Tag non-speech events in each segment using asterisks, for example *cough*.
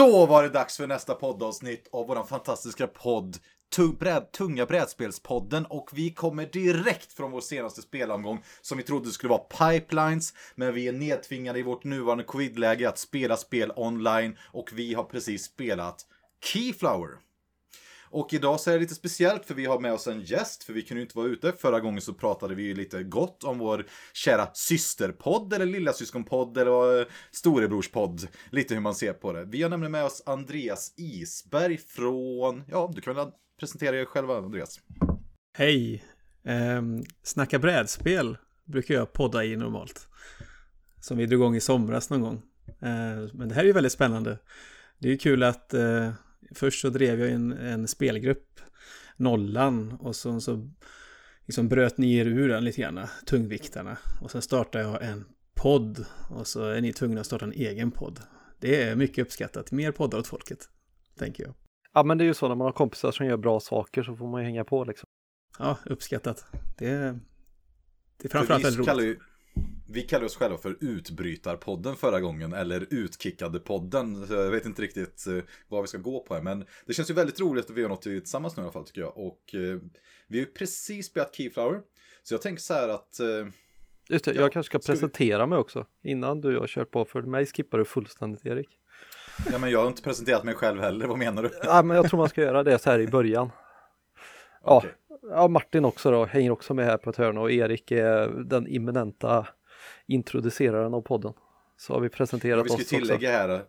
Då var det dags för nästa poddavsnitt av våran fantastiska podd Tung, bräd, Tunga brädspelspodden och vi kommer direkt från vår senaste spelomgång som vi trodde skulle vara Pipelines men vi är nedtvingade i vårt nuvarande covidläge att spela spel online och vi har precis spelat Keyflower. Och idag så är det lite speciellt för vi har med oss en gäst, för vi kunde ju inte vara ute. Förra gången så pratade vi ju lite gott om vår kära systerpodd, eller lillasyskonpodd eller storebrorspodd. Lite hur man ser på det. Vi har nämligen med oss Andreas Isberg från, ja, du kan väl presentera er själva, Andreas. Hej! Um, snacka brädspel brukar jag podda i normalt. Som vi drog igång i somras någon gång. Uh, men det här är ju väldigt spännande. Det är ju kul att uh, först så drev jag en, en spelgrupp, Nollan, och så, så liksom bröt ni er ur den lite grann, tungviktarna. Och sen startade jag en podd och så är ni tvungna att starta en egen podd. Det är mycket uppskattat, mer poddar åt folket, tänker jag. Ja men det är ju så när man har kompisar som gör bra saker så får man ju hänga på liksom. Ja, uppskattat. Det, det är framförallt väldigt roligt. Ju, vi kallar oss själva för Utbrytarpodden förra gången, eller Utkickade-podden. Jag vet inte riktigt eh, vad vi ska gå på här, men det känns ju väldigt roligt att vi har något tillsammans nu i alla fall tycker jag. Och eh, vi har ju precis spelat Keyflower, så jag tänker så här att... Eh, Just det, ja, jag kanske ska presentera vi... mig också, innan du har kört på, för mig skippar du fullständigt Erik. Ja, men jag har inte presenterat mig själv heller, vad menar du? Ja, men jag tror man ska göra det så här i början. Ja, okay. ja, Martin också då, hänger också med här på ett hörn och Erik är den imminenta introduceraren av podden. Så har vi presenterat oss också. Vi ska tillägga här,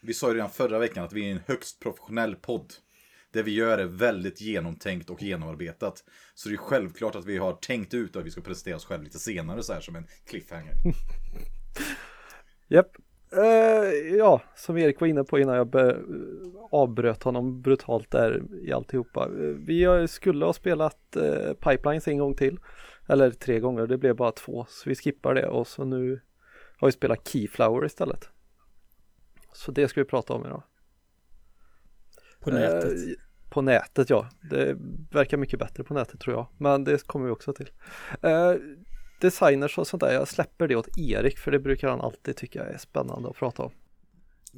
vi sa ju redan förra veckan att vi är en högst professionell podd. Det vi gör är väldigt genomtänkt och genomarbetat. Så det är självklart att vi har tänkt ut att vi ska presentera oss själva lite senare så här som en cliffhanger. *laughs* Japp. yep. Uh, ja, som Erik var inne på innan jag avbröt honom brutalt där i alltihopa. Vi skulle ha spelat uh, Pipelines en gång till. Eller tre gånger, det blev bara två. Så vi skippar det och så nu har vi spelat Keyflower istället. Så det ska vi prata om idag. På nätet? Uh, på nätet ja, det verkar mycket bättre på nätet tror jag. Men det kommer vi också till designers och sånt där, jag släpper det åt Erik för det brukar han alltid tycka är spännande att prata om.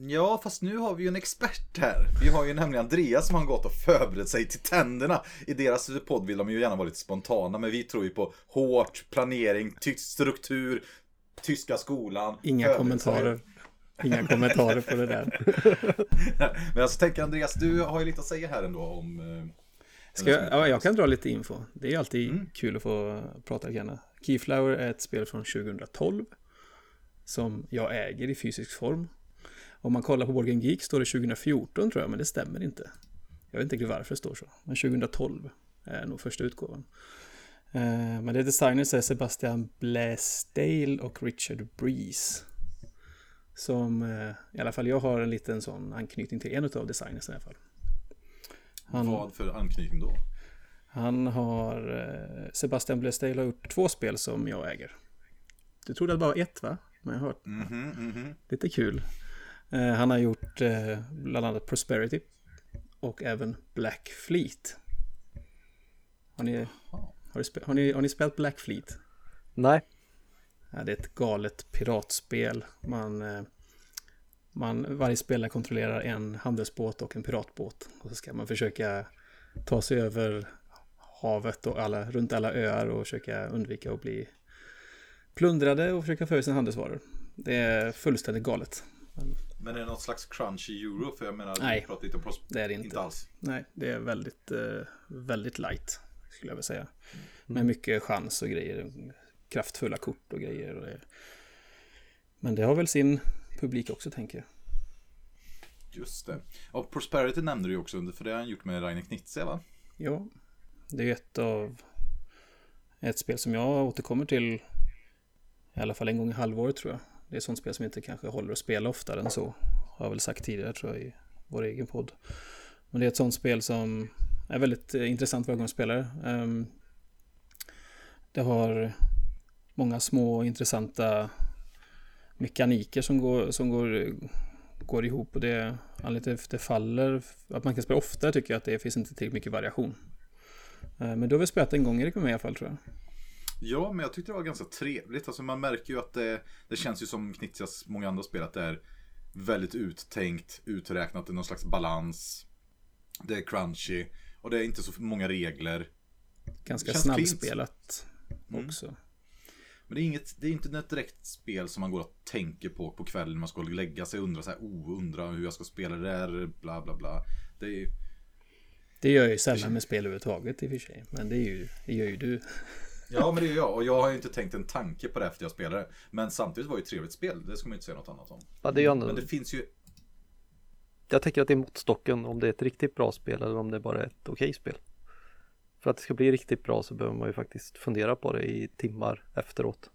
Ja, fast nu har vi ju en expert här. Vi har ju nämligen Andreas som har gått och förberett sig till tänderna. I deras podd vill de ju gärna vara lite spontana, men vi tror ju på hårt planering, struktur, tyska skolan. Inga kommentarer. Inga kommentarer på det där. *laughs* men alltså tänker Andreas, du har ju lite att säga här ändå om eh, Ska jag, ja, jag kan dra lite info. Det är alltid mm. kul att få prata lite grann. Keyflower är ett spel från 2012 som jag äger i fysisk form. Om man kollar på Board Geek står det 2014 tror jag, men det stämmer inte. Jag vet inte riktigt varför det står så, men 2012 är nog första utgåvan. Eh, men det designers är Sebastian Blaisdale och Richard Breeze. Som eh, i alla fall jag har en liten sån anknytning till en av designers i alla fall. Han, Vad för anknytning då? Han har, eh, Sebastian Blestale har gjort två spel som jag äger. Du trodde att det bara var ett va? Men jag har hört. Mm -hmm, mm -hmm. Lite kul. Eh, han har gjort eh, bland annat Prosperity och även Black Fleet. Har ni, har, ni, har, ni, har ni spelat Black Fleet? Nej. Ja, det är ett galet piratspel. Man, man, varje spelare kontrollerar en handelsbåt och en piratbåt. Och så ska man försöka ta sig över havet och alla, runt alla öar och försöka undvika att bli plundrade och försöka få sina handelsvaror. Det är fullständigt galet. Men är det något slags crunch i euro? För jag menar, Nej, det är det inte. inte alls. Nej, det är väldigt, eh, väldigt light, skulle jag vilja säga. Mm. Med mycket chans och grejer. Kraftfulla kort och grejer. Och det. Men det har väl sin publik också, tänker jag. Just det. Och Prosperity nämnde du ju också, för det har han gjort med Rainer Knitze, va? Ja, det är ett av ett spel som jag återkommer till i alla fall en gång i halvåret tror jag. Det är ett sånt spel som inte kanske håller att spela oftare än så. Har jag väl sagt tidigare tror jag i vår egen podd. Men det är ett sånt spel som är väldigt eh, intressant för ögonspelare. Ehm, det har många små intressanta mekaniker som går, som går, går ihop och det, anledningen till att det faller, att man kan spela oftare tycker jag att det finns inte tillräckligt mycket variation. Ehm, men du har väl spelat en gång Erik med mig i alla fall tror jag. Ja, men jag tyckte det var ganska trevligt. Alltså man märker ju att det, det känns ju som Knitsias många andra spel att det är väldigt uttänkt, uträknat, det är någon slags balans. Det är crunchy och det är inte så många regler. Ganska snabbspelat Mm. också. Men det är, inget, det är inte ett direkt spel som man går och tänker på på kvällen när man ska lägga sig och undra så här, oh, undra hur jag ska spela det där, bla bla bla. Det är ju, Det gör jag ju sällan med spel överhuvudtaget i och för sig. Men det, är ju, det gör ju du. Ja men det är jag och jag har ju inte tänkt en tanke på det efter jag spelade. Men samtidigt var det ett trevligt spel, det ska man ju inte säga något annat om. Ja, det är ju ändå, Men det finns ju, Jag tänker att det är måttstocken om det är ett riktigt bra spel eller om det bara är ett okej spel. För att det ska bli riktigt bra så behöver man ju faktiskt fundera på det i timmar efteråt.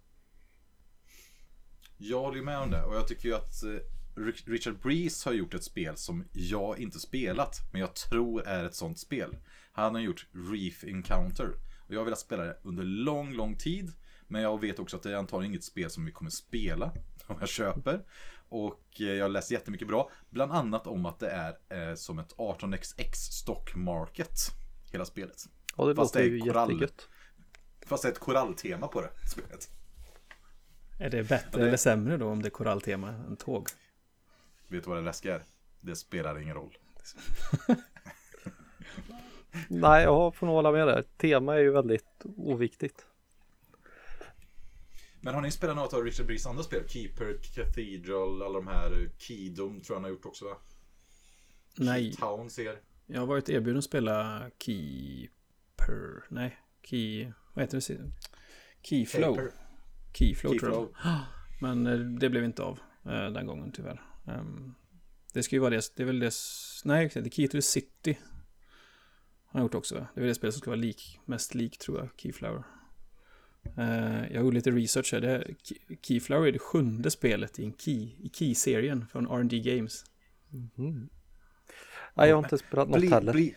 jag håller ju med om det och jag tycker ju att eh, Ri- Richard Breeze har gjort ett spel som jag inte spelat, men jag tror är ett sånt spel. Han har gjort Reef Encounter och jag har velat spela det under lång, lång tid. Men jag vet också att det är antagligen inget spel som vi kommer spela *laughs* om jag köper. Och eh, jag har läst jättemycket bra, bland annat om att det är eh, som ett 18xx stock market, hela spelet. Ja, det Fast låter det är ju korall. jättegött. Fast det är ett koralltema på det *laughs* spelet. Är det bättre Ja, det- eller sämre då om det är koralltema än tåg? Vet du vad det läskiga är? Det spelar ingen roll. *laughs* *laughs* Nej, jag får nog hålla med där. Tema är ju väldigt oviktigt. Men har ni spelat något av Richard Brees andra spel? Keeper, Cathedral, alla de här Keydom tror jag han har gjort också va? Nej, Town ser. jag har varit erbjuden att spela Keeper. Nej, Key... Vad heter det? Keyflow. Paper. Keyflow, tror jag. Keyflow. *gasps* Men eh, det blev inte av eh, den gången tyvärr. Ehm, det ska ju vara det, det är väl det, nej, det är Key to the City. Han har gjort också. Det är det spel som ska vara lik, mest lik tror jag, Keyflower. Eh, jag gjorde lite research här. Det Keyflower är det sjunde spelet i en Key, i Key-serien från R&D Games. Mm. Nej, jag har inte spelat något Bli, heller. bli,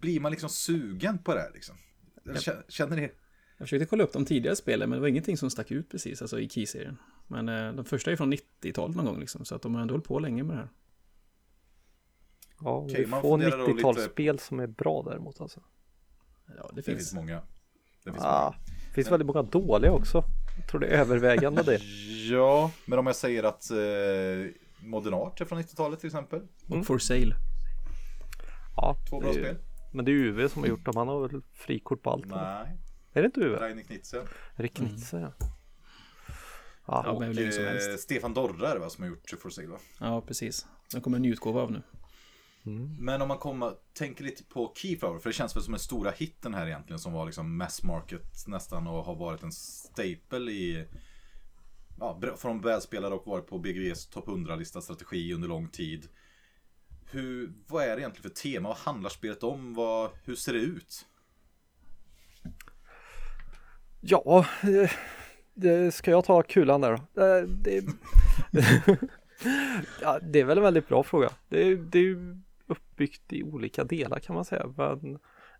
blir man liksom sugen på det här liksom? Eller kä- Känner ni? Jag försökte kolla upp de tidigare spelen, men det var ingenting som stack ut precis, alltså i Key-serien. Men eh, de första är från 90-talet någon gång liksom, så att de har ändå hållit på länge med det här. Ja, Okej, vi får funderar då lite- 90-talsspel som är bra däremot alltså. Ja, det Det finns. finns många. Det finns Ah, många. det finns väldigt många dåliga också. Jag tror det är övervägande det. *laughs* Ja, men om jag säger att eh, Modern Art är från 90-talet till exempel. Och For Sale. Ja, Två bra ju- spel. Men det är UV som har gjort dem. Han har väl frikort på allt? eller? Nej, Är det inte UV? Rainer Knizia. Är det Knizia? Ja. Ja, Ja, men länge som Eh. Stefan Dorra är det va som har gjort For Sale va? Ja, precis. Den kommer en ny utgåva av nu. Men om man kommer, tänker lite på Keyflower, för det känns väl som den stora hitten här egentligen som var liksom mass market nästan och har varit en staple i Ja, från brädspelare och varit på BGVs topp 100-lista strategi under lång tid. Hur, vad är det egentligen för tema? Vad handlar spelet om? Vad, hur ser det ut? ja eh, det, ska jag ta kulan där då? Eh, Det, *laughs* ja, det är väl en väldigt bra fråga. Det, det uppbyggt i olika delar kan man säga. Men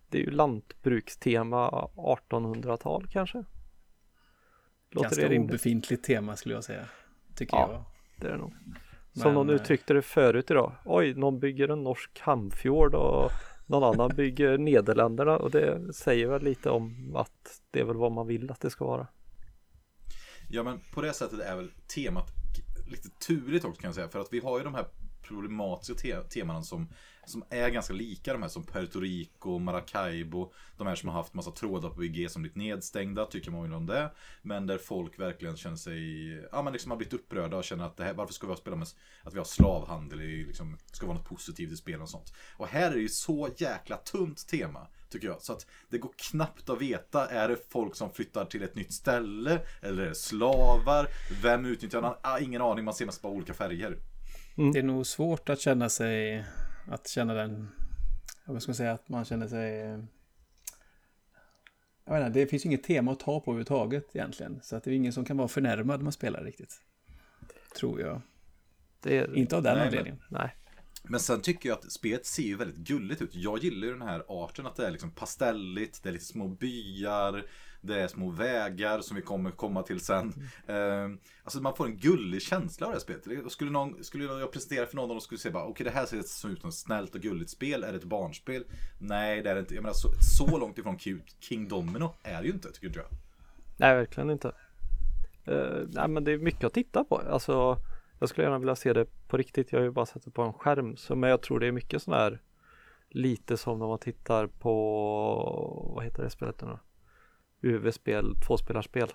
det är ju lantbrukstema 1800-tal kanske. Låter Ganska det obefintligt tema skulle jag säga. Tycker Ja. jag. Det är det nog. Som Men, någon eh, uttryckte det förut idag. Oj, någon bygger en norsk hamnfjord och någon annan *laughs* bygger Nederländerna och det säger väl lite om att det är väl vad man vill att det ska vara. Ja men på det sättet är väl temat lite turligt också kan jag säga. För att vi har ju de här problematiska te teman som, som är ganska lika de här som Puerto Rico, Maracaibo. De här som har haft massa trådar på VG som blivit nedstängda, tycker man ju om det. Men där folk verkligen känner sig, ja men liksom har blivit upprörda och känner att det här, varför ska vi ha spela med, att vi har slavhandel i liksom, ska vara något positivt i spel och sånt. Och här är det ju så jäkla tunt tema. Tycker jag. Så att det går knappt att veta. Är det folk som flyttar till ett nytt ställe? Eller är det slavar? Vem utnyttjar den? Ah, ingen aning. Man ser mest bara olika färger. Det är nog svårt att känna sig, att känna den, ja, vad ska säga, att man känner sig... Jag vet inte, det finns ju inget tema att ta på överhuvudtaget egentligen. Så att det är ingen som kan vara förnärmad när man spelar riktigt. Tror jag. Det är, Inte av den Nej, men- anledningen. Nej, Men sen tycker jag att spelet ser ju väldigt gulligt ut. Jag gillar ju den här arten att det är liksom pastelligt, det är lite små byar, det är små vägar som vi kommer komma till sen. Eh, alltså man får en gullig känsla av det här spelet. Skulle, någon, skulle jag presentera för någon och de skulle säga bara okej det här ser ut som ett snällt och gulligt spel, är det ett barnspel? Nej det är det inte. Jag menar så, så långt ifrån cute King Domino är det ju inte tycker inte jag. nej verkligen inte. Eh, nej men det är mycket att titta på. Alltså Jag skulle gärna vilja se det på riktigt. Jag har ju bara sett det på en skärm. Så, men jag tror det är mycket sån här lite som när man tittar på vad heter det spelet nu då? UV-spel, tvåspelarspel.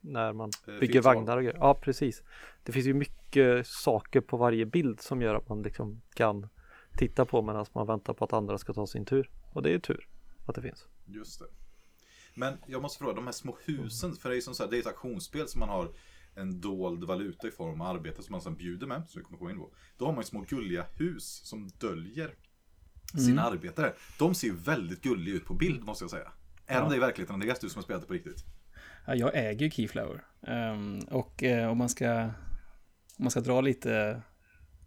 När man Eh, bygger vagnar och grejer. Ja, precis. Det finns ju mycket saker på varje bild som gör att man liksom kan titta på medan man väntar på att andra ska ta sin tur. Och det är ju tur att det finns. Just det. Men jag måste fråga, de här små husen, för det är ju som så här, det är ett auktionsspel som man har en dold valuta i form av arbete som man sedan bjuder med, som vi kommer komma in på. Då har man ju små gulliga hus som döljer sina arbetare. De ser ju väldigt gulliga ut på bild, måste jag säga. Är de det i verkligheten, Andreas, du som har spelat det på riktigt? Ja, jag äger ju Keyflower. Ehm, och eh, om man ska om man ska dra lite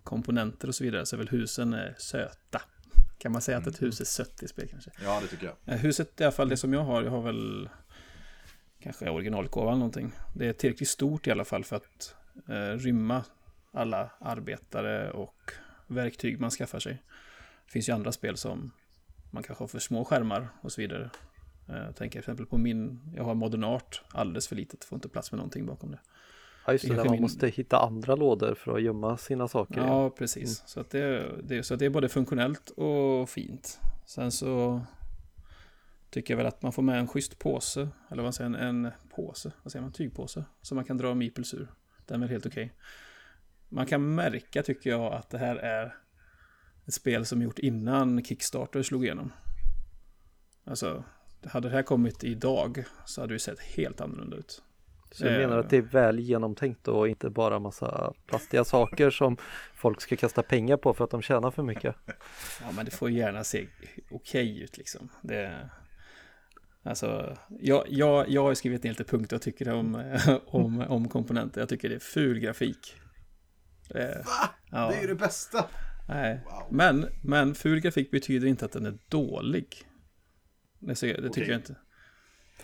komponenter och så vidare så är väl husen eh, söta. Kan man säga att ett hus är sött i spel kanske? Ja, det tycker jag. Eh, Huset i alla fall det som jag har, jag har väl kanske originalgåva eller någonting. Det är tillräckligt stort i alla fall för att eh, rymma alla arbetare och verktyg man skaffar sig. Det finns ju andra spel som man kanske har för små skärmar och så vidare. Eh, Jag tänker till exempel på min, jag har Modern Art, alldeles för litet, får inte plats med någonting bakom det. Ja, just Det det, där man min- måste hitta andra lådor för att gömma sina saker. Ja, precis. Så, att det, det, så att det är både funktionellt och fint. Sen så tycker jag väl att man får med en schysst påse, eller vad säger man, en påse, vad säger man, tygpåse, som man kan dra meeples ur. Den är väl helt okej. Man kan märka, tycker jag, att det här är ett spel som gjort innan Kickstarter slog igenom. Alltså, hade det här kommit idag så hade det sett helt annorlunda ut. Så jag Eh. menar att det är väl genomtänkt och inte bara massa plastiga saker som folk ska kasta pengar på för att de tjänar för mycket. Ja, men det får ju gärna se okej ut liksom. Det, alltså, jag, jag, jag har skrivit ner lite punkter jag tycker om, *laughs* om, om komponenter. Jag tycker det är ful grafik. Det, Va? ja, Det är ju det bästa! nej. Wow. Men, men ful grafik betyder inte att den är dålig. Det, ser- det tycker Okej. jag inte.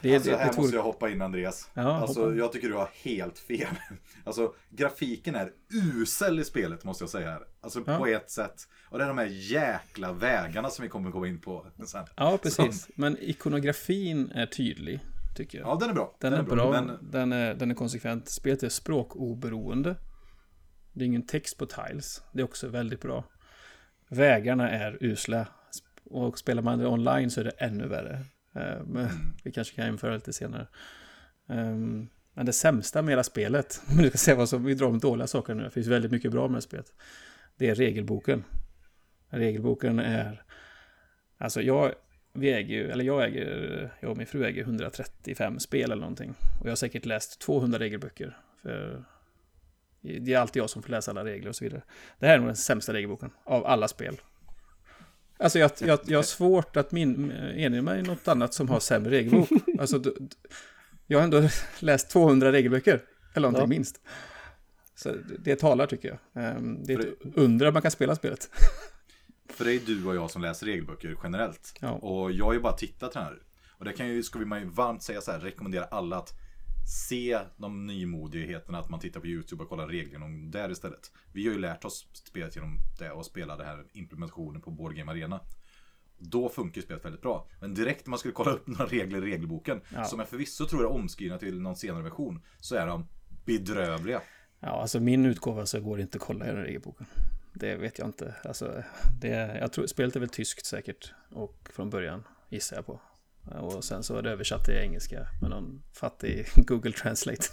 Det, Alltså det, här det måste tror, jag hoppa in Andreas. Ja, alltså hoppa. jag tycker du har helt fel. *laughs* Alltså grafiken är usel i spelet måste jag säga här. Alltså Ja. på ett sätt. Och det är de här jäkla vägarna som vi kommer komma in på sen. Ja, precis. Men ikonografin är tydlig, tycker jag. Ja, den är bra. Den, är bra, Men den, är, den är konsekvent. Spelet är språkoberoende. Det är ingen text på tiles. Det är också väldigt bra. Vägarna är usla. Och spelar man det online så är det ännu värre. Eh, Men vi kanske kan införa lite senare. Ehm, Men det sämsta med hela spelet, *laughs* om du ska säga vad som vi drar om dåliga saker nu, det finns väldigt mycket bra med det här spelet. Det är regelboken. Regelboken är... Alltså jag, vi äger ju, eller jag äger, jag och min fru äger 135 spel eller någonting. Och jag har säkert läst 200 regelböcker. För det är alltid jag som får läsa alla regler och så vidare. Det här är nog den sämsta regelboken av alla spel. Alltså jag, jag, jag har *laughs* svårt att min, erinra mig något annat som har sämre regelbok. Alltså, d- d- jag har ändå *laughs* läst 200 regelböcker, eller någonting Ja. minst. Så det, det talar tycker jag. Ehm, Det är ett under att man kan spela spelet. *laughs* För det är du och jag som läser regelböcker generellt. Ja. Och jag har ju bara tittat här. Och det kan ju, ska vi varmt säga så här, rekommendera alla att se de nymodigheterna, att man tittar på YouTube och kollar reglerna om där istället. Vi har ju lärt oss spelet genom det och spela det här implementationen på Board Game Arena. Då funkar spelet väldigt bra. Men direkt när man skulle kolla upp några regler i regelboken, Ja. som jag förvisso tror är omskrivna till någon senare version, så är de bedrövliga. Ja, alltså min utgåva så går det inte att kolla i den regelboken. Det vet jag inte. Alltså, det, jag tror, spelet är väl tyskt säkert. Och från början gissar jag på. Och sen så är det översatt till engelska med någon fattig *laughs* Google Translate.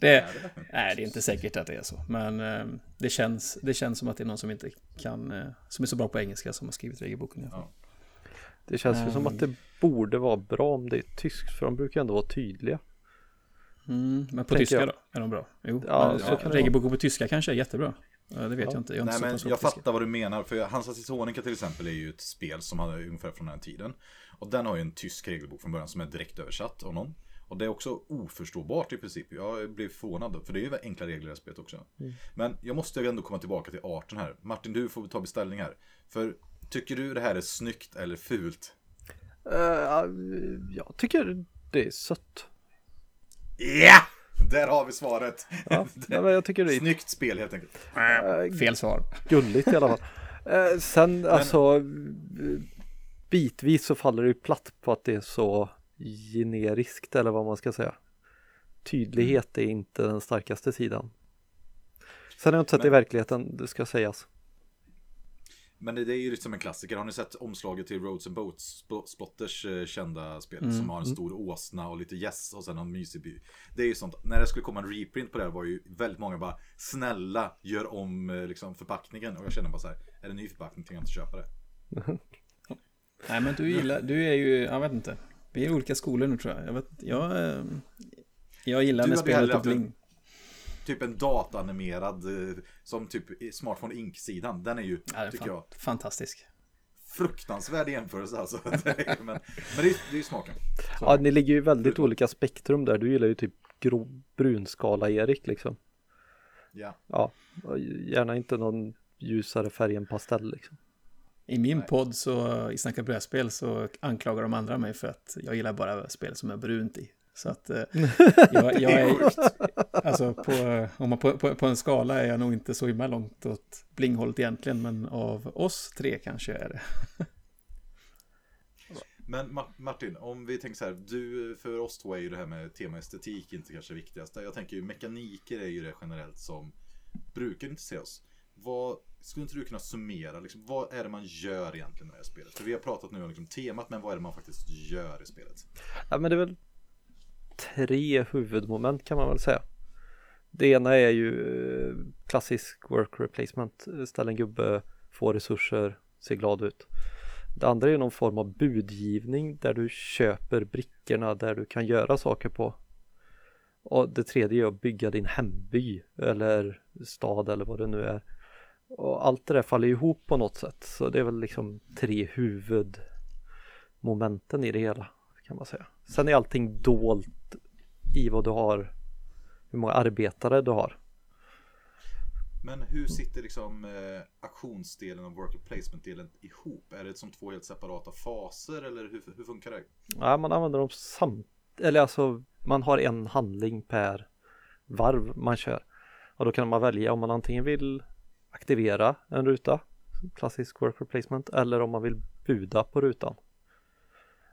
det, nej, det är inte säkert att det är så. Men eh, det, känns, det känns som att det är någon som inte kan, eh, som är så bra på engelska som har skrivit regelboken. fall. Det känns ju som Ehm. att det borde vara bra om det är tyskt för de brukar ändå vara tydliga. Mm, men på Tänker tyska jag. då? Är de bra? Jo, Ja, men, så ja, regelboken på tyska kanske är jättebra. Ja, det vet Ja. jag inte. Jag, Nej men jag fattar vad du menar, för Hansa Teutonica till exempel är ju ett spel som hade ungefär från den här tiden. Och den har ju en tysk regelbok från början som är direkt översatt av någon. Och det är också oförståbart i princip. Jag blev förvånad, för det är ju enkla regler i det här spelet också. Men jag måste ju ändå komma tillbaka till arten här. Martin, du får ta beställning här. För tycker du det här är snyggt eller fult? Eh, jag tycker det är sött. Ja! Där har vi svaret. Ja, nej, men jag tycker det är Snyggt spel helt enkelt. eh, Fel svar. gulligt i alla fall. *laughs* Eh, sen alltså eh, bitvis så faller det ju platt på att det är så generiskt eller vad man ska säga. Tydlighet är inte den starkaste sidan. Sen har jag inte sett det i verkligheten, det ska sägas. Men det, är ju liksom en klassiker. Har ni sett omslaget till Roads and Boats? Sp- Splotters eh, kända spel Mm. som har en stor åsna och lite gäss och sen en mysig by. Det är ju sånt. När det skulle komma en reprint på det här var ju väldigt många bara snälla gör om eh, liksom förpackningen. Och jag känner bara så här, är det en ny förpackning tänker jag inte köpa det. *laughs* Nej men du gillar, du är ju, jag vet inte. Vi är i olika skolor nu tror jag. Jag, vet, jag, eh, jag gillar Du när spelet en- bling. Typ en dataanimerad eh, som typ i Smartphone Inc-sidan. Den är ju, Ja, är tycker fan, jag, fantastisk. fruktansvärd jämförelse alltså. *laughs* Men, men det är ju smaken. Så. Ja, ni ligger ju väldigt olika spektrum där. Du gillar ju typ grå, brunskala Erik liksom. Ja. Ja, gärna inte någon ljusare färg än pastell liksom. I min podd så, i Snacka brädspel, så anklagar de andra mig för att jag gillar bara spel som är brunt i. Så att eh, *laughs* jag, jag är, alltså på, om man på, på, på en skala är jag nog inte så himla långt åt blinghållet egentligen, men av oss tre kanske är det. Men Ma- Martin, om vi tänker så här, du, för oss två är ju det här med tema estetik inte kanske viktigast. Jag tänker ju mekaniker är ju det generellt som brukar intressera oss. Vad, skulle inte du kunna summera, liksom, vad är det man gör egentligen med det här spelet? För vi har pratat nu om liksom, temat, men vad är det man faktiskt gör i spelet? Ja, men det är väl tre huvudmoment kan man väl säga. Det ena är ju eh, klassisk work replacement. Ställ en gubbe, få resurser, se glad ut. Det andra är någon form av budgivning där du köper brickorna där du kan göra saker på. Och det tredje är att bygga din hemby eller stad eller vad det nu är. Och allt det där faller ihop på något sätt. Så det är väl liksom tre huvudmomenten i det hela kan man säga. Sen är allting dolt i vad du har, hur många arbetare du har. Men hur sitter liksom eh, aktionsdelen och worker placement-delen ihop? Är det som två helt separata faser eller hur, hur funkar det? Ja, man använder dem samt, eller alltså man har en handling per varv man kör. Och då kan man välja om man antingen vill aktivera en ruta, klassisk work replacement, eller om man vill buda på rutan.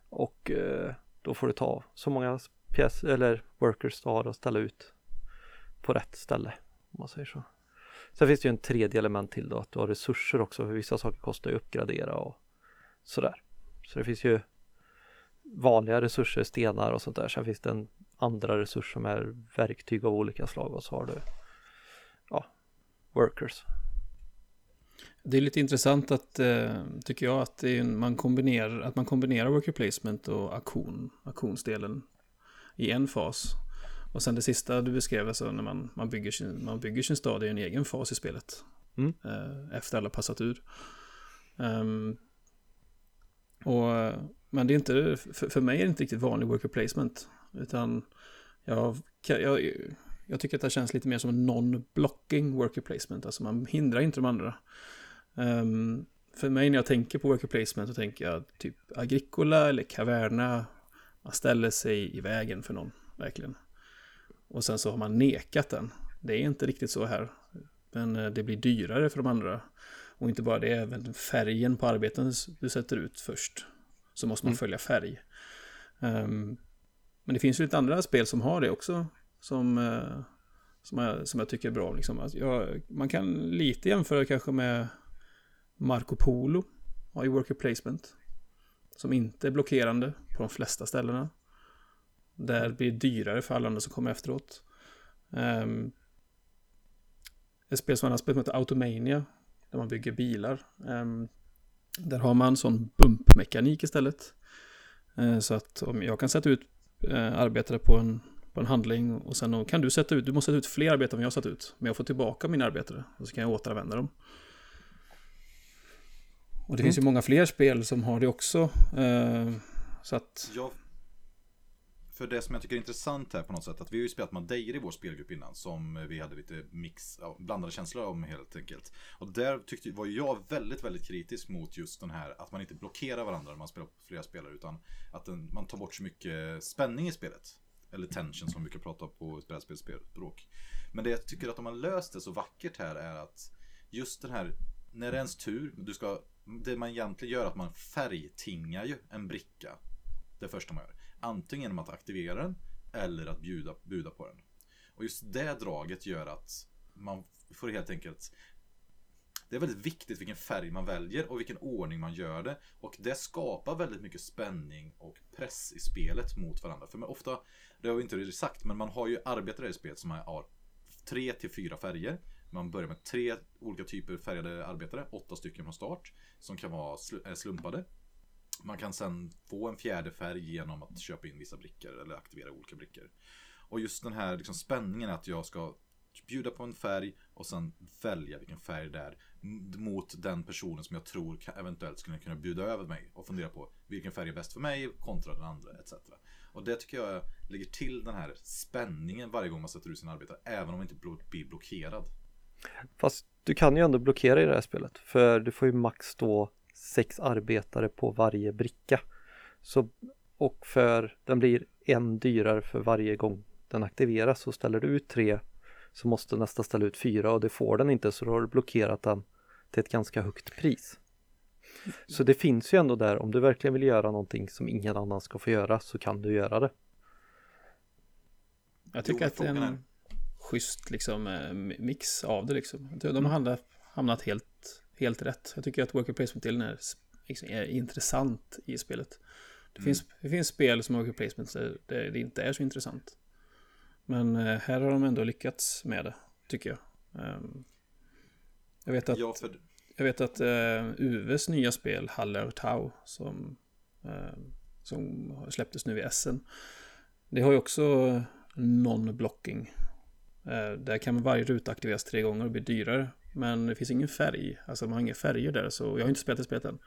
Och eh, då får du ta så många pjäs eller workers du har att ställa ut på rätt ställe, om man säger så. Sen finns det ju en tredje element till då, att du har resurser också, för vissa saker kostar ju att uppgradera och sådär. Så det finns ju vanliga resurser, stenar och sånt där. Sen finns det en andra resurs som är verktyg av olika slag och så har du ja, workers. Det är lite intressant att, eh, tycker jag, att, det är en, man kombinerar, att man kombinerar worker placement och aktion, aktionsdelen i en fas. Och sen det sista du beskrev, alltså när man, man, bygger, sin, man bygger sin stad i en egen fas i spelet. Mm. Eh, efter alla passat ur. Ehm, och, men det är inte, för, för mig är det inte riktigt vanlig worker placement. Utan jag, jag, jag tycker att det känns lite mer som en non-blocking worker placement. Alltså man hindrar inte de andra. Ehm, för mig när jag tänker på worker placement så tänker jag typ Agricola eller Caverna. Man ställer sig i vägen för någon, verkligen. Och sen så har man nekat den. Det är inte riktigt så här. Men eh, det blir dyrare för de andra. Och inte bara det, även färgen på arbeten du sätter ut först. Så måste man Mm. följa färg. Ehm, men det finns ju lite andra spel som har det också. Som, eh, som, jag, som jag tycker är bra. Liksom. Alltså jag, man kan lite jämföra kanske med Marco Polo. Har ju worker placement. Som inte är blockerande på de flesta ställena. Där blir det dyrare för alla andra som kommer efteråt. Um, ett spel som man har spelat heter Automania. Där man bygger bilar. Ehm, där har man sån bumpmekanik istället. Eh, så att om jag kan sätta ut eh, arbetare på en, på en handling och sen kan du sätta ut, du måste sätta ut fler arbetare än jag har satt ut. Men jag får tillbaka mina arbetare och så kan jag återanvända dem. Och det finns ju många fler spel som har det också. Eh, så att, Ja, för det som jag tycker är intressant här på något sätt, att vi har ju spelat Madeira i vår spelgrupp innan, som vi hade lite mix, blandade känslor om helt enkelt. Och där tyckte, var jag väldigt, väldigt kritisk mot just den här, att man inte blockerar varandra när man spelar på flera spelare, utan att den, man tar bort så mycket spänning i spelet. Eller tension som vi brukar prata på brädspelsspråk. Men det jag tycker att de har löst det så vackert här är att just den här, när det är ens tur, du ska, det man egentligen gör är att man färgtingar ju en bricka. Det första man gör. Antingen genom att aktivera den eller att bjuda, bjuda på den. Och just det draget gör att man får helt enkelt det är väldigt viktigt vilken färg man väljer och vilken ordning man gör det. Och det skapar väldigt mycket spänning och press i spelet mot varandra. För ofta, det har vi inte riktigt sagt, men man har ju arbetare i spelet som har tre till fyra färger. Man börjar med tre olika typer färgade arbetare, åtta stycken från start, som kan vara eh, slumpade. Man kan sen få en fjärde färg genom att köpa in vissa brickor eller aktivera olika brickor. Och just den här liksom spänningen att jag ska bjuda på en färg och sen välja vilken färg det är mot den personen som jag tror eventuellt skulle kunna bjuda över mig och fundera på vilken färg är bäst för mig kontra den andra etc. Och det tycker jag lägger till den här spänningen varje gång man sätter ut sin arbetare även om man inte blir blockerad. Fast du kan ju ändå blockera i det här spelet för du får ju max då sex arbetare på varje bricka. Så, och för den blir en dyrare för varje gång den aktiveras så ställer du ut tre så måste nästa ställa ut fyra och det får den inte så då har du blockerat den till ett ganska högt pris. Så det finns ju ändå där, om du verkligen vill göra någonting som ingen annan ska få göra så kan du göra det. Jag tycker jo, att det är en schysst liksom, eh, mix av det liksom. De har hamnat helt, helt rätt. Jag tycker att worker placement-delen är, liksom, är intressant i spelet. Det, mm. finns, det finns spel som worker placement där det, det inte är så intressant. Men eh, här har de ändå lyckats med det, tycker jag. Ehm, jag vet att, ja, för... jag vet att uh, Uves nya spel, Haller Tau, som, uh, som släpptes nu i Essen, det har ju också non-blocking. Uh, där kan varje ruta aktiveras tre gånger och bli dyrare. Men det finns ingen färg, alltså man har inga färger där, så jag har inte spelat det spelet än.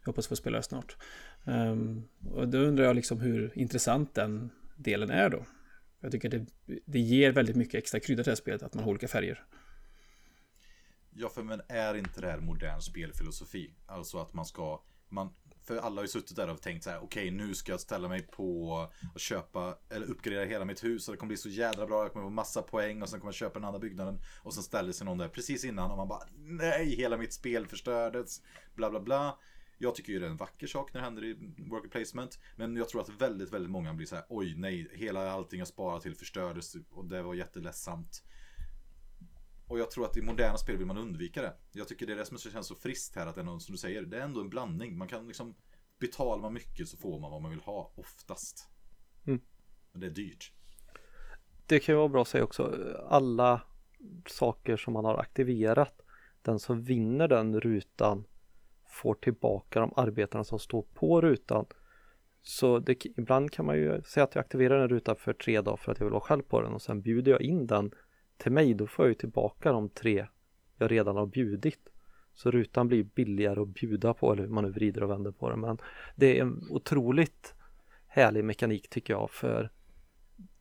Jag hoppas få spela det snart. Um, och då undrar jag liksom hur intressant den delen är då. Jag tycker det, det ger väldigt mycket extra krydda till det här spelet att man har olika färger. Ja, för men är inte det här modern spelfilosofi? Alltså att man ska, man, för alla har ju suttit där och tänkt så här, okej okay, nu ska jag ställa mig på och köpa eller uppgradera hela mitt hus och det kommer bli så jädra bra, jag kommer få massa poäng och sen kommer jag köpa den andra byggnaden och sen ställer sig någon där precis innan och man bara nej, hela mitt spel förstördes, bla bla bla. Jag tycker ju det är en vacker sak när det händer i worker placement. Men jag tror att väldigt, väldigt många blir så här, oj nej, hela allting jag sparat till förstördes och det var jätteledsamt. Och jag tror att i moderna spel vill man undvika det. Jag tycker det är det som känns så friskt här, att det är något som du säger, det är ändå en blandning. Man kan liksom, betalar man mycket så får man vad man vill ha, oftast. Mm. Men det är dyrt. Det kan ju vara bra att säga också, alla saker som man har aktiverat, den som vinner den rutan får tillbaka de arbetarna som står på rutan. Så det, ibland kan man ju säga att jag aktiverar en ruta för tre dagar för att jag vill vara själv på den och sen bjuder jag in den till mig. Då får jag ju tillbaka de tre jag redan har bjudit. Så rutan blir billigare att bjuda på eller hur man nu vrider och vänder på den. Men det är en otroligt härlig mekanik tycker jag för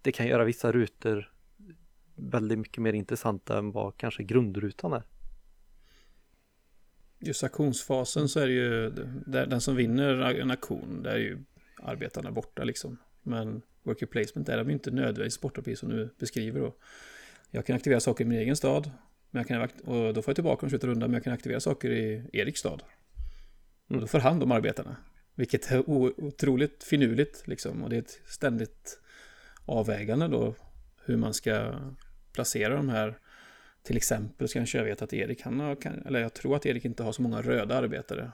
det kan göra vissa rutor väldigt mycket mer intressanta än vad kanske grundrutan är just auktionsfasen så är det ju den som vinner en auktion, där är ju arbetarna borta liksom. Men worker placement är de ju inte nödvändigtvis borta, precis som du beskriver då. Jag kan aktivera saker i min egen stad, men jag kan, och då får jag tillbaka en runda, men jag kan aktivera saker i Eriks stad. Och då får han de arbetarna. Vilket är otroligt finurligt liksom. Och det är ett ständigt avvägande då. Hur man ska placera de här till exempel så kanske jag vet att Erik, han har, eller jag tror att Erik inte har så många röda arbetare.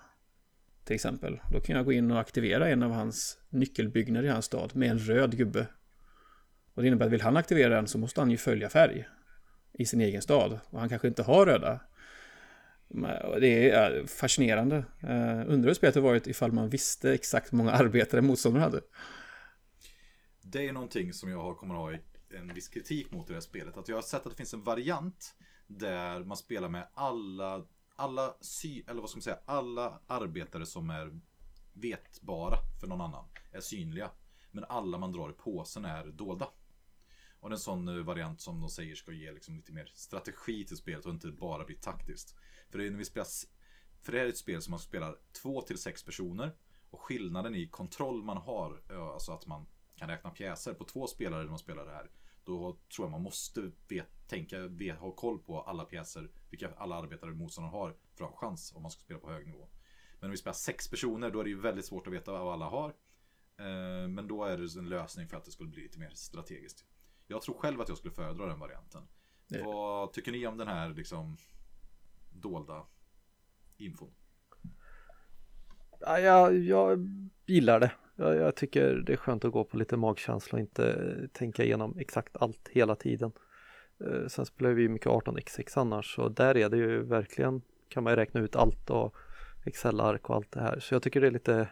Till exempel. Då kan jag gå in och aktivera en av hans nyckelbyggnader i hans stad med en röd gubbe. Och det innebär att vill han aktivera den så måste han ju följa färg i sin egen stad. Och han kanske inte har röda. Det är fascinerande. Uh, undrar hur spelet hade varit ifall man visste exakt hur många arbetare motståndaren hade. Det är någonting som jag kommer att ha en viss kritik mot i det här spelet. Att jag har sett att det finns en variant där man spelar med alla, alla, sy, eller vad ska man säga, alla arbetare som är vetbara för någon annan är synliga. Men alla man drar i påsen är dolda. Och det är en sån eh, variant som de säger ska ge liksom lite mer strategi till spelet och inte bara bli taktiskt. För det är när vi spelar, för det här är ett spel som man spelar två till sex personer. Och skillnaden i kontroll man har, alltså att man kan räkna pjäser på två spelare när man spelar det här. Då tror jag man måste vet, tänka, vet, ha koll på alla pjäser, vilka alla arbetare motståndaren har för att ha chans om man ska spela på hög nivå. Men om vi spelar sex personer då är det ju väldigt svårt att veta vad alla har. Eh, men då är det en lösning för att det skulle bli lite mer strategiskt. Jag tror själv att jag skulle föredra den varianten. Det... Vad tycker ni om den här liksom dolda infon? Ja, jag, jag gillar det. Jag, jag, tycker det är skönt att gå på lite magkänsla och inte tänka igenom exakt allt hela tiden. Eh, sen spelar vi mycket 18x6 annars och där är det ju verkligen kan man räkna ut allt och Excel-ark och allt det här. Så jag tycker det är lite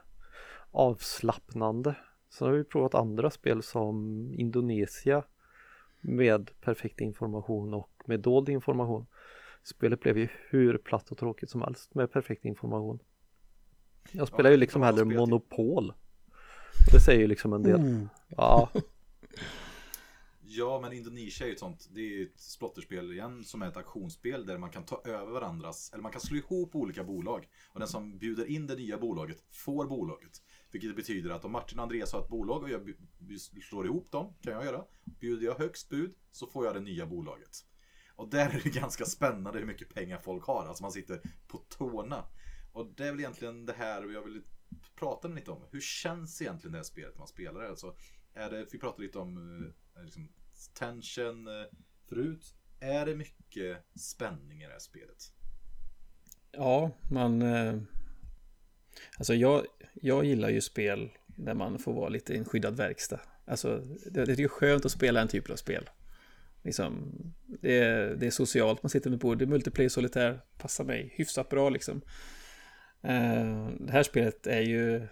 avslappnande. Sen har vi provat andra spel som Indonesia med perfekt information och med dold information. Spelet blev ju hur platt och tråkigt som helst med perfekt information. Jag spelar ja, ju liksom hellre Monopol. Det säger ju liksom en del. Mm. Ja. *laughs* Ja, men Indonesia är ju ett sånt, det är ju ett splotterspel igen som är ett auktionsspel där man kan ta över varandras, eller man kan slå ihop olika bolag. Och den som bjuder in det nya bolaget får bolaget. Vilket betyder att om Martin och Andreas har ett bolag och jag slår ihop dem, kan jag göra. Bjuder jag högst bud så får jag det nya bolaget. Och där är det *laughs* ganska spännande hur mycket pengar folk har. Alltså man sitter på tårna. Och det är väl egentligen det här jag vill prata lite om. Hur känns egentligen det här spelet man spelar? Alltså, är det, vi pratade lite om eh, liksom, tension eh, förut. Är det mycket spänning i det här spelet? Ja, man... Eh, Alltså jag, jag gillar ju spel där man får vara lite i en skyddad verkstad. Alltså det, det är skönt att spela en typ av spel. Liksom, det, är, det är socialt, man sitter med bord, det är multiplayer solitär, passar mig hyfsat bra liksom. Uh, det här spelet är ju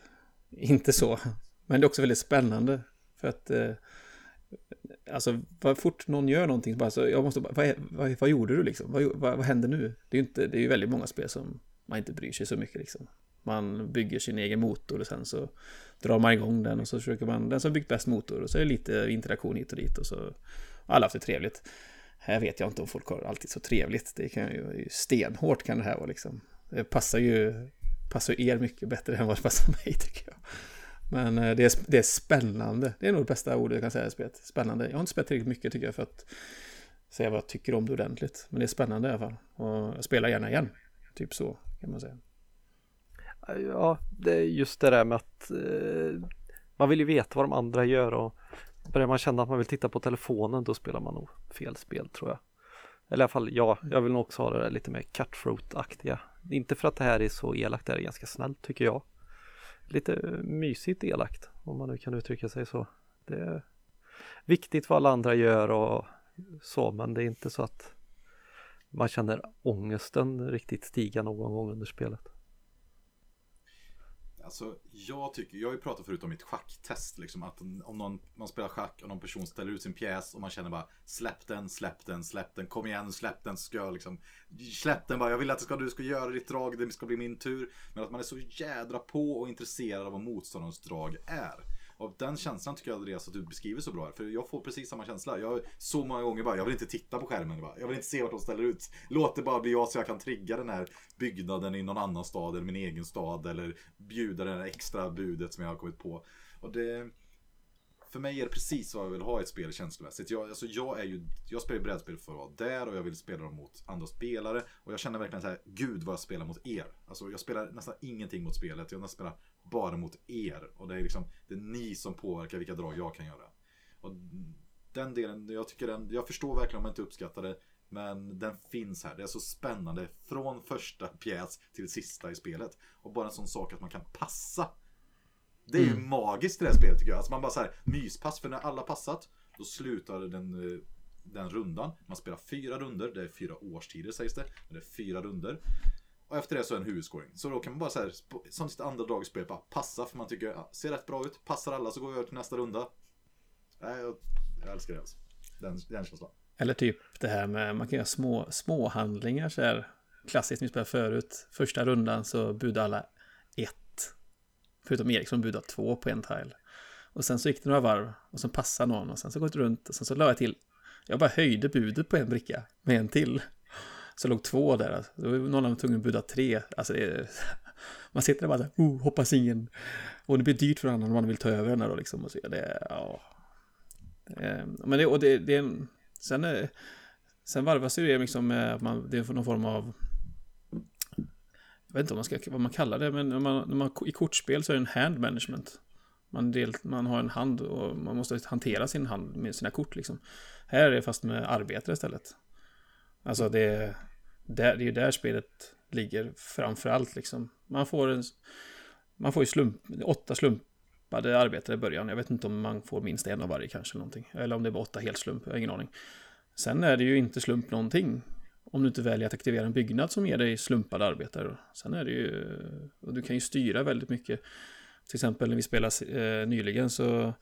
inte så, men det är också väldigt spännande. För att uh, Alltså, vad fort någon gör någonting, bara så, jag måste bara, vad, vad, vad gjorde du liksom? Vad, vad, vad händer nu? Det är ju inte, det är ju väldigt många spel som man inte bryr sig så mycket liksom. Man bygger sin egen motor och sen så drar man igång den och så försöker man, den som byggt bäst motor och så är det lite interaktion hit och dit och så alla haft det trevligt. Här vet jag inte om folk har alltid så trevligt. Det kan ju, stenhårt kan det här vara liksom. Det passar ju, passar er mycket bättre än vad det passar mig tycker jag. Men eh, det är, det är spännande. Det är nog det bästa ordet jag kan säga i spelet. Spännande. Jag har inte spelat tillräckligt mycket tycker jag för att säga vad jag tycker om det ordentligt. Men det är spännande i alla fall. Och jag spelar gärna igen. Typ så kan man säga. Ja, det är just det där med att eh, man vill ju veta vad de andra gör och börjar man känna att man vill titta på telefonen då spelar man nog fel spel tror jag. Eller i alla fall ja, jag vill nog också ha det där lite mer cutthroat-aktiga. Inte för att det här är så elakt, det är ganska snällt tycker jag lite mysigt elakt om man nu kan uttrycka sig så. Det är viktigt vad alla andra gör och så men det är inte så att man känner ångesten riktigt stiga någon gång under spelet. Alltså, jag tycker, jag har ju pratat förut om mitt schacktest liksom att om någon, man spelar schack och någon person ställer ut sin pjäs och man känner bara släpp den, släpp den, släpp den, kom igen, släpp den, ska jag liksom släpp den bara, jag vill att ska, du ska göra ditt drag, det ska bli min tur. Men att man är så jädra på och intresserad av vad motståndarens drag är. Och den känslan tycker jag Andreas att du beskriver så bra. För jag får precis samma känsla. Jag så många gånger bara, jag vill inte titta på skärmen. Bara. Jag vill inte se vart de ställer ut. Låt det bara bli jag så jag kan trigga den här byggnaden i någon annan stad eller min egen stad. Eller bjuda det här extra budet som jag har kommit på. Och det... För mig är det precis vad jag vill ha i ett spel känslomässigt. Jag, alltså jag, är ju, jag spelar brädspel för att vara där och jag vill spela dem mot andra spelare. Och jag känner verkligen så här, gud vad jag spelar mot er. Alltså jag spelar nästan ingenting mot spelet. Jag spelar bara mot er. Och det är liksom, det är ni som påverkar vilka drag jag kan göra. Och den delen, jag tycker den, jag förstår verkligen om man inte uppskattar det. Men den finns här. Det är så spännande. Från första pjäs till sista i spelet. Och bara en sån sak att man kan passa. Det är ju mm. magiskt i det här spelet tycker jag. Alltså man bara så här, myspass. För när alla passat, då slutar den, den rundan. Man spelar fyra runder. Det är fyra årstider sägs det. Men det är fyra runder. Och efter det så är det en huvudscoring. Så då kan man bara så här, som sitt andra drag i spelet, bara passa för man tycker, ja, ser rätt bra ut, passar alla så går vi över till nästa runda. Nej, jag, jag älskar det alltså. Den, den känslan. Eller typ det här med, man kan göra små, små handlingar så här. Klassiskt vi spelade förut. Första rundan så budade alla. Förutom Erik som budade två på en tile. Och sen så gick det några varv och sen passade någon och sen så gått runt och sen så la jag till. Jag bara höjde budet på en bricka med en till. Så låg två där. Alltså. Då var någon av dem tvungen att buda tre. Alltså är, *laughs* man sitter där bara så här, oh, hoppas ingen. Och det blir dyrt för annan om man vill ta över den här då liksom. Och så, det, ja. Ehm, men det, och det, det är en, sen, är, sen varvas ju det liksom med att man, det är någon form av jag vet inte vad man, ska, vad man kallar det, men när man, när man, i kortspel så är det en hand management. Man, del, man har en hand och man måste hantera sin hand med sina kort liksom. Här är det fast med arbetare istället. Alltså det, det är ju där spelet ligger framför allt liksom. Man får en, man får ju slump, åtta slumpade arbetare i början. Jag vet inte om man får minst en av varje kanske någonting. Eller om det var åtta helt slump, jag har ingen aning. Sen är det ju inte slump någonting. Om du inte väljer att aktivera en byggnad som ger dig slumpade arbetare. Sen är det ju, och du kan ju styra väldigt mycket. Till exempel när vi spelade eh, nyligen så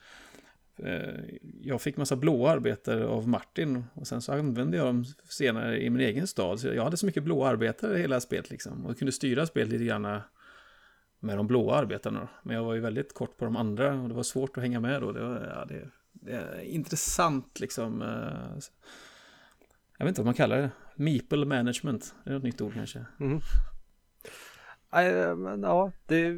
eh, jag fick massa blåa arbetare av Martin och sen så använde jag dem senare i min egen stad. Så jag hade så mycket blåa arbetare i hela spelet liksom och kunde styra spelet lite grann med de blåa arbetarna. Men jag var ju väldigt kort på de andra och det var svårt att hänga med då. Det, var, ja, det, det är intressant liksom. Eh, jag vet inte vad man kallar det. Meeple management. Det är ett nytt ord kanske. Mm. Men ja, det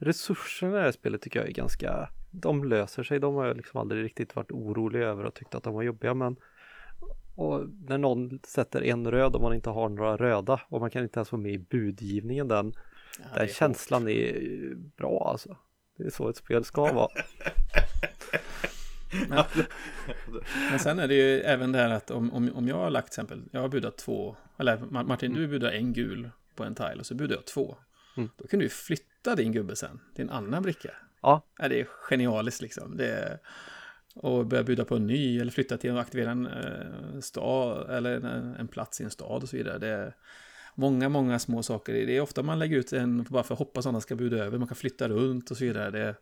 resurserna i det här spelet tycker jag är ganska, de löser sig. De har jag liksom aldrig riktigt varit orolig över och tyckt att de var jobbiga. Men och när någon sätter en röd och man inte har några röda och man kan inte ens vara med i budgivningen den, ja, den känslan hårt. är bra alltså. Det är så ett spel ska vara. *laughs* Men, *laughs* men sen är det ju även det här att om, om, om jag har lagt till exempel, jag har budat två, eller Martin du budar en gul på en tile och så budar jag två. Mm. Då kan du flytta din gubbe sen till en annan bricka. Ja. ja det är genialiskt liksom. Det är, och börja bjuda på en ny eller flytta till och aktivera en eh, stad eller en, en, plats i en stad och så vidare. Det är många, många små saker. Det är ofta man lägger ut en bara för att hoppas att andra ska buda över. Man kan flytta runt och så vidare. Det är,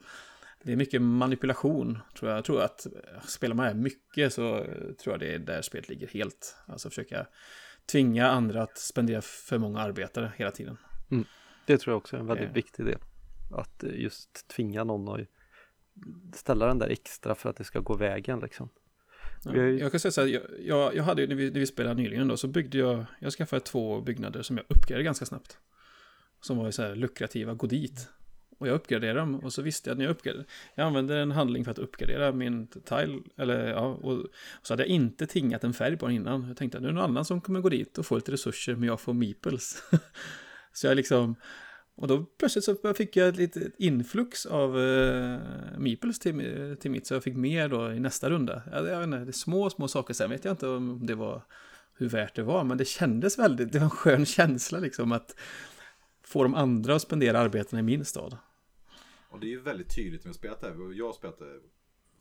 det är mycket manipulation, tror jag. Jag tror att spelar man här mycket så tror jag det är där spelet ligger helt. Alltså försöka tvinga andra att spendera för många arbetare hela tiden. Mm. Det tror jag också är en väldigt eh. viktig del. Att just tvinga någon att ställa den där extra för att det ska gå vägen liksom. Ja, jag kan säga så här, jag, jag, jag hade när vi, när vi spelade nyligen då, så byggde jag, jag skaffade två byggnader som jag uppgraderade ganska snabbt. Som var så här lukrativa, gå dit. Och jag uppgraderade dem och så visste jag att när jag uppgraderade, jag använde en handling för att uppgradera min tile, eller ja, och, och så hade jag inte tingat en färg på den innan. Jag tänkte att nu är det någon annan som kommer gå dit och få lite resurser, men jag får meeples. *laughs* så jag liksom, och då plötsligt så fick jag ett litet influx av uh, meeples till, till mitt, så jag fick mer då i nästa runda. Jag, jag vet inte, det är små, små saker, sen vet jag inte om det var hur värt det var, men det kändes väldigt, det var en skön känsla liksom att få de andra att spendera arbetena i min stad. Och det är ju väldigt tydligt när vi spelat det här. Jag har spelat det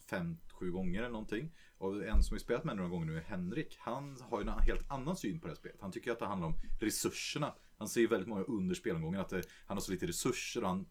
fem, sju gånger eller någonting. Och en som vi spelat med några gånger nu är Henrik. Han har ju en helt annan syn på det här spelet. Han tycker att det handlar om resurserna. Han ser ju väldigt många under spelomgången att det, han har så lite resurser och han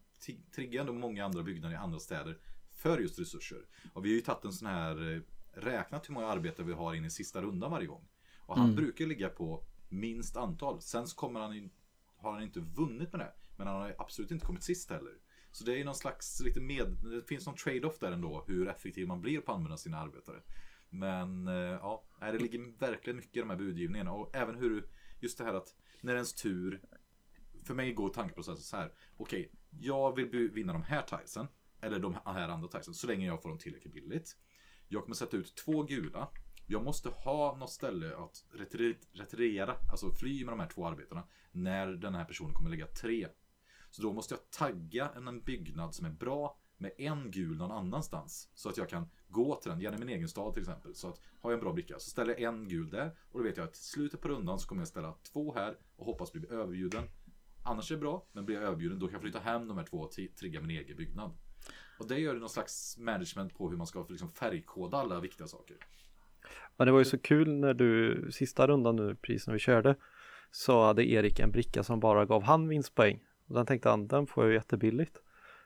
triggar ändå många andra byggnader i andra städer för just resurser. Och vi har ju tagit en sån här, eh, räknat hur många arbetare vi har in i sista rundan varje gång. Och han mm. brukar ligga på minst antal. Sen så kommer han in, har han inte vunnit med det. Men han har absolut inte kommit sist heller. Så det är ju någon slags lite med, det finns någon trade-off där ändå hur effektiv man blir på att använda sina arbetare. Men eh, ja, det ligger verkligen mycket i de här budgivningarna och även hur just det här att när ens tur för mig går tankeprocessen så här. Okej, okay, jag vill vinna de här tilesen eller de här andra tilesen så länge jag får dem tillräckligt billigt. Jag kommer sätta ut två gula. Jag måste ha något ställe att retirera, alltså fly med de här två arbetena när den här personen kommer lägga tre så då måste jag tagga en byggnad som är bra med en gul någon annanstans. Så att jag kan gå till den, gärna min egen stad till exempel. Så att har jag en bra bricka så ställer jag en gul där. Och då vet jag att i slutet på rundan så kommer jag ställa två här och hoppas bli överbjuden. Annars är det bra, men blir jag överbjuden då kan jag flytta hem de här två och trigga min egen byggnad. Och det gör det någon slags management på hur man ska liksom färgkoda alla viktiga saker. Men det var ju så kul när du, sista rundan nu, precis när vi körde, så hade Erik en bricka som bara gav han vinstpoäng. Och den tänkte han, den får jag jättebilligt.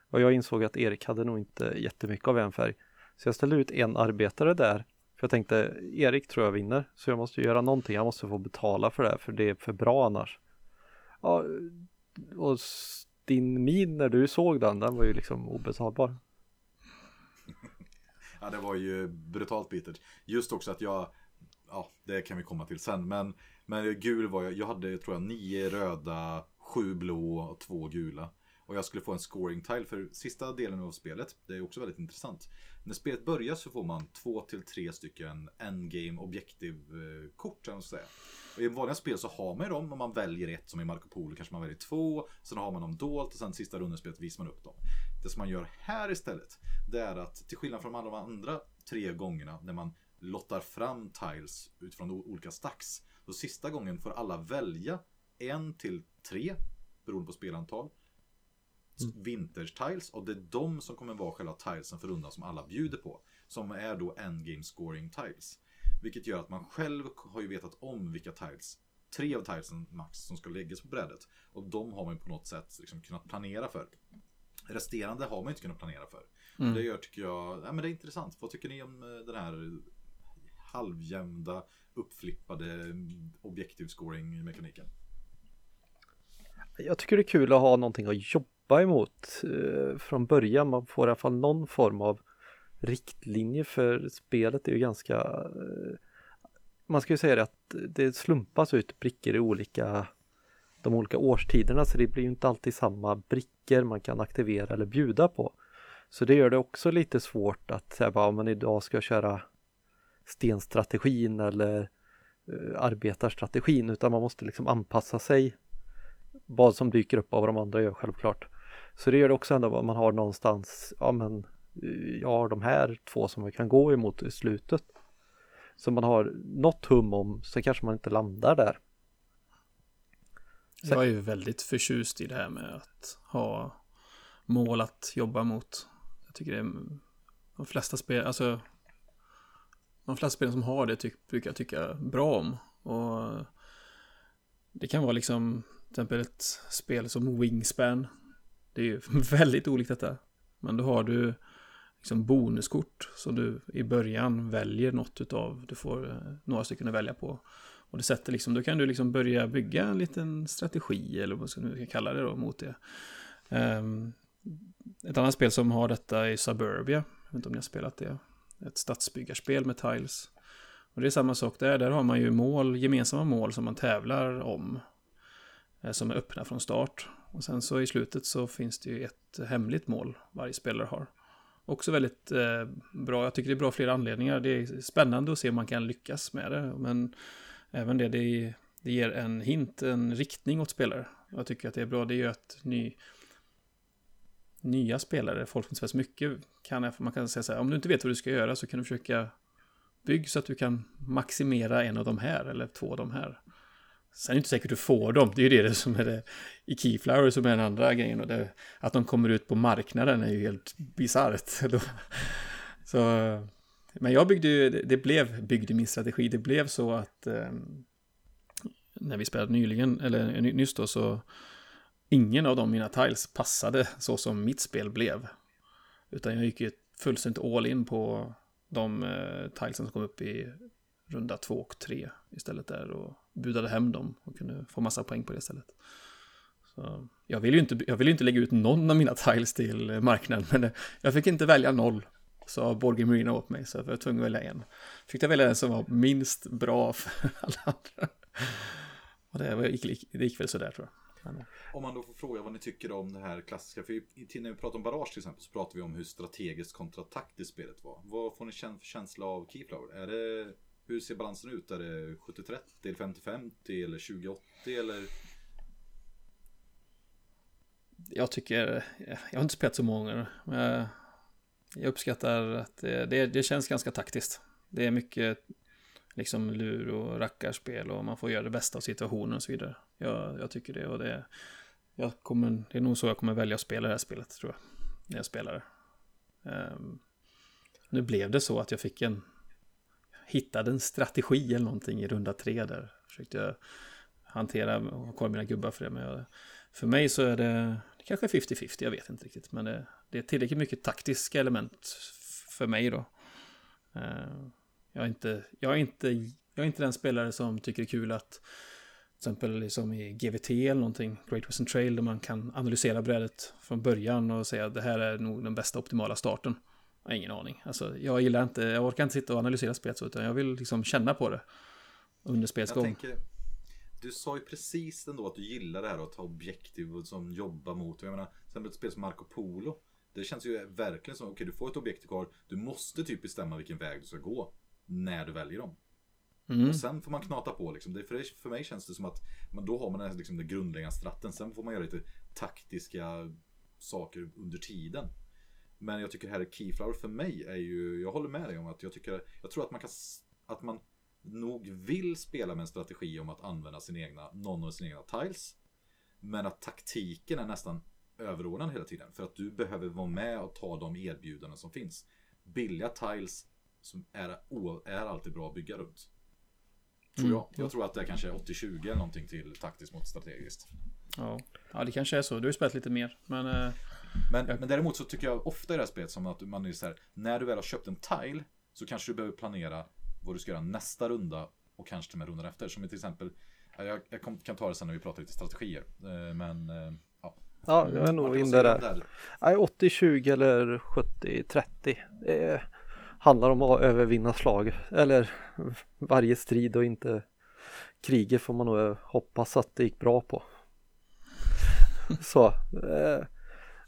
Och jag insåg att Erik hade nog inte jättemycket av en färg. Så jag ställde ut en arbetare där. För jag tänkte, Erik tror jag vinner. Så jag måste göra någonting, jag måste få betala för det. här. För det är för bra annars. Ja, och din min när du såg den, den var ju liksom obetalbar. *laughs* Ja, det var ju brutalt bittert. Just också att jag, ja, det kan vi komma till sen. Men, men gul var jag, jag hade tror jag nio röda sju blå och två gula. Och jag skulle få en scoring tile för sista delen av spelet. Det är också väldigt intressant. När spelet börjar så får man två till tre stycken endgame objektiv kort. Säga. Och I vanliga spel så har man ju dem om man väljer ett som i Marco Polo kanske man väljer två. Sen har man dem dolt och sen sista rundan spelet visar man upp dem. Det som man gör här istället det är att till skillnad från alla de andra tre gångerna när man lottar fram tiles utifrån olika stacks. Så sista gången får alla välja en till tre, beroende på spelantal, mm. vinterstiles och det är de som kommer vara själva tilesen för rundan som alla bjuder på. Som är då endgame scoring tiles. Vilket gör att man själv har ju vetat om vilka tiles, tre av tilesen max som ska läggas på brädet. Och de har man på något sätt liksom kunnat planera för. Resterande har man inte kunnat planera för. Mm. Det gör, tycker jag, ja, men det är intressant. Vad tycker ni om eh, den här halvjämnda, uppflippade objektiv scoring mekaniken? Jag tycker det är kul att ha någonting att jobba emot eh, från början. Man får i alla fall någon form av riktlinje för spelet. Är ju ganska eh, man ska ju säga det att det slumpas ut brickor i olika de olika årstiderna så det blir ju inte alltid samma brickor man kan aktivera eller bjuda på. Så det gör det också lite svårt att säga bara, men idag ska jag köra stenstrategin eller uh, arbetarstrategin utan man måste liksom anpassa sig vad som dyker upp av vad de andra gör självklart. Så det gör det också ändå att man har någonstans, ja men jag har de här två som vi kan gå emot i slutet. Så man har något hum om, så kanske man inte landar där. Så... Jag är ju väldigt förtjust i det här med att ha mål att jobba mot. Jag tycker det är de flesta spel, alltså de flesta spel som har det tyck, brukar jag tycka bra om. Och det kan vara liksom till exempel ett spel som Wingspan. Det är ju *laughs* väldigt olikt detta. Men då har du liksom bonuskort som du i början väljer något utav. Du får eh, några stycken att välja på. Och det sätter liksom, då kan du liksom börja bygga en liten strategi eller vad ska nu kalla det då mot det. Um, ett annat spel som har detta är Suburbia. Jag vet inte om ni har spelat det. Ett stadsbyggarspel med tiles. Och det är samma sak där. Där har man ju mål, gemensamma mål som man tävlar om. Eh, som är öppna från start. Och sen så i slutet så finns det ju ett hemligt mål varje spelare har. Också väldigt eh, bra. Jag tycker det är bra av flera anledningar. Det är spännande att se om man kan lyckas med det. Men även det, det, det ger en hint, en riktning åt spelare. Jag tycker att det är bra. Det gör att ny, nya spelare, folk som inte så mycket, kan, man kan säga så här, om du inte vet vad du ska göra så kan du försöka bygga så att du kan maximera en av de här eller två av de här. Sen är det inte säkert att du får dem, det är ju det *laughs* som är det i Keyflower som är den andra grejen. Och det, att de kommer ut på marknaden är ju helt bisarrt. *laughs* så, men jag byggde ju, det blev, byggde min strategi, det blev så att eh, när vi spelade nyligen, eller nyss då, så ingen av de mina tiles passade så som mitt spel blev. Utan jag gick ju fullständigt all in på de eh, tilesen som kom upp i runda två och tre istället där och budade hem dem och kunde få massa poäng på det stället. Så jag vill ju inte, jag vill inte lägga ut någon av mina tiles till marknaden, men *laughs* jag fick inte välja noll. Sa Borgi Marina åt mig, så jag var tvungen att välja en. Fick jag välja den som var minst bra för *laughs* alla andra. Och det, gick, det gick väl sådär tror jag. Eh. Om man då får fråga vad ni tycker om det här klassiska. För när vi pratar om barrage till exempel så pratar vi om hur strategiskt kontra taktiskt spelet var. Vad får ni för känsla av Keyflower? Är det, hur ser balansen ut? Är det 70-30 eller 50-50 eller 20-80 eller? Jag tycker, jag har inte spelat så många. Men jag uppskattar att det, det, det känns ganska taktiskt. Det är mycket liksom lur och rackarspel och man får göra det bästa av situationen och så vidare. Jag, jag tycker det och det, jag kommer, det är nog så jag kommer välja att spela det här spelet tror jag. När jag spelar det. Um, nu blev det så att jag fick en, hittade en strategi eller någonting i runda tre där. Försökte jag hantera och ha mina gubbar för det. Men jag, för mig så är det, det kanske 50-50, jag vet inte riktigt. Men det, det, är tillräckligt mycket taktiska element för mig då. Eh, jag är inte, jag är inte, jag är inte den spelare som tycker det är kul att till exempel liksom i GVT eller någonting, Great Western Trail, där man kan analysera brädet från början och säga att det här är nog den bästa optimala starten. Jag har ingen aning. Alltså, jag gillar inte, jag orkar inte sitta och analysera spelet så, utan jag vill liksom känna på det under spelets gång. Du sa ju precis ändå att du gillar det här att ta objektiv och som jobba mot. Jag menar, till ett spel som Marco Polo. Det känns ju verkligen som, okej okay, du får ett objektiv kvar, du måste typ bestämma vilken väg du ska gå när du väljer dem. Mm. Och sen får man knata på liksom. Det, för, det, för mig känns det som att man, då har man den, liksom, den grundläggande stratten. Sen får man göra lite taktiska saker under tiden. Men jag tycker här Keyflower för mig är ju, jag håller med dig om att jag tycker, jag tror att man kan, att man nog vill spela med en strategi om att använda sin egna, någon av sina egna tiles. Men att taktiken är nästan överordnad hela tiden. För att du behöver vara med och ta de erbjudanden som finns. Billiga tiles som är, är alltid bra att bygga runt. Tror mm. jag. Jag tror att det är kanske är 80-20 eller någonting till taktiskt mot strategiskt. Ja. ja, det kanske är så. Du har ju spelat lite mer. Men, eh, men, jag... men däremot så tycker jag ofta i det här spelet som att man är så här. När du väl har köpt en tile så kanske du behöver planera vad du ska göra nästa runda och kanske till och med rundan efter. Som till exempel, jag, jag kan ta det sen när vi pratar lite strategier. Eh, men eh, ja. Ja, jag är nog inne där. där. 80-20 eller 70-30. Det handlar om att övervinna slag. Eller varje strid och inte kriget får man nog hoppas att det gick bra på. Så. Eh,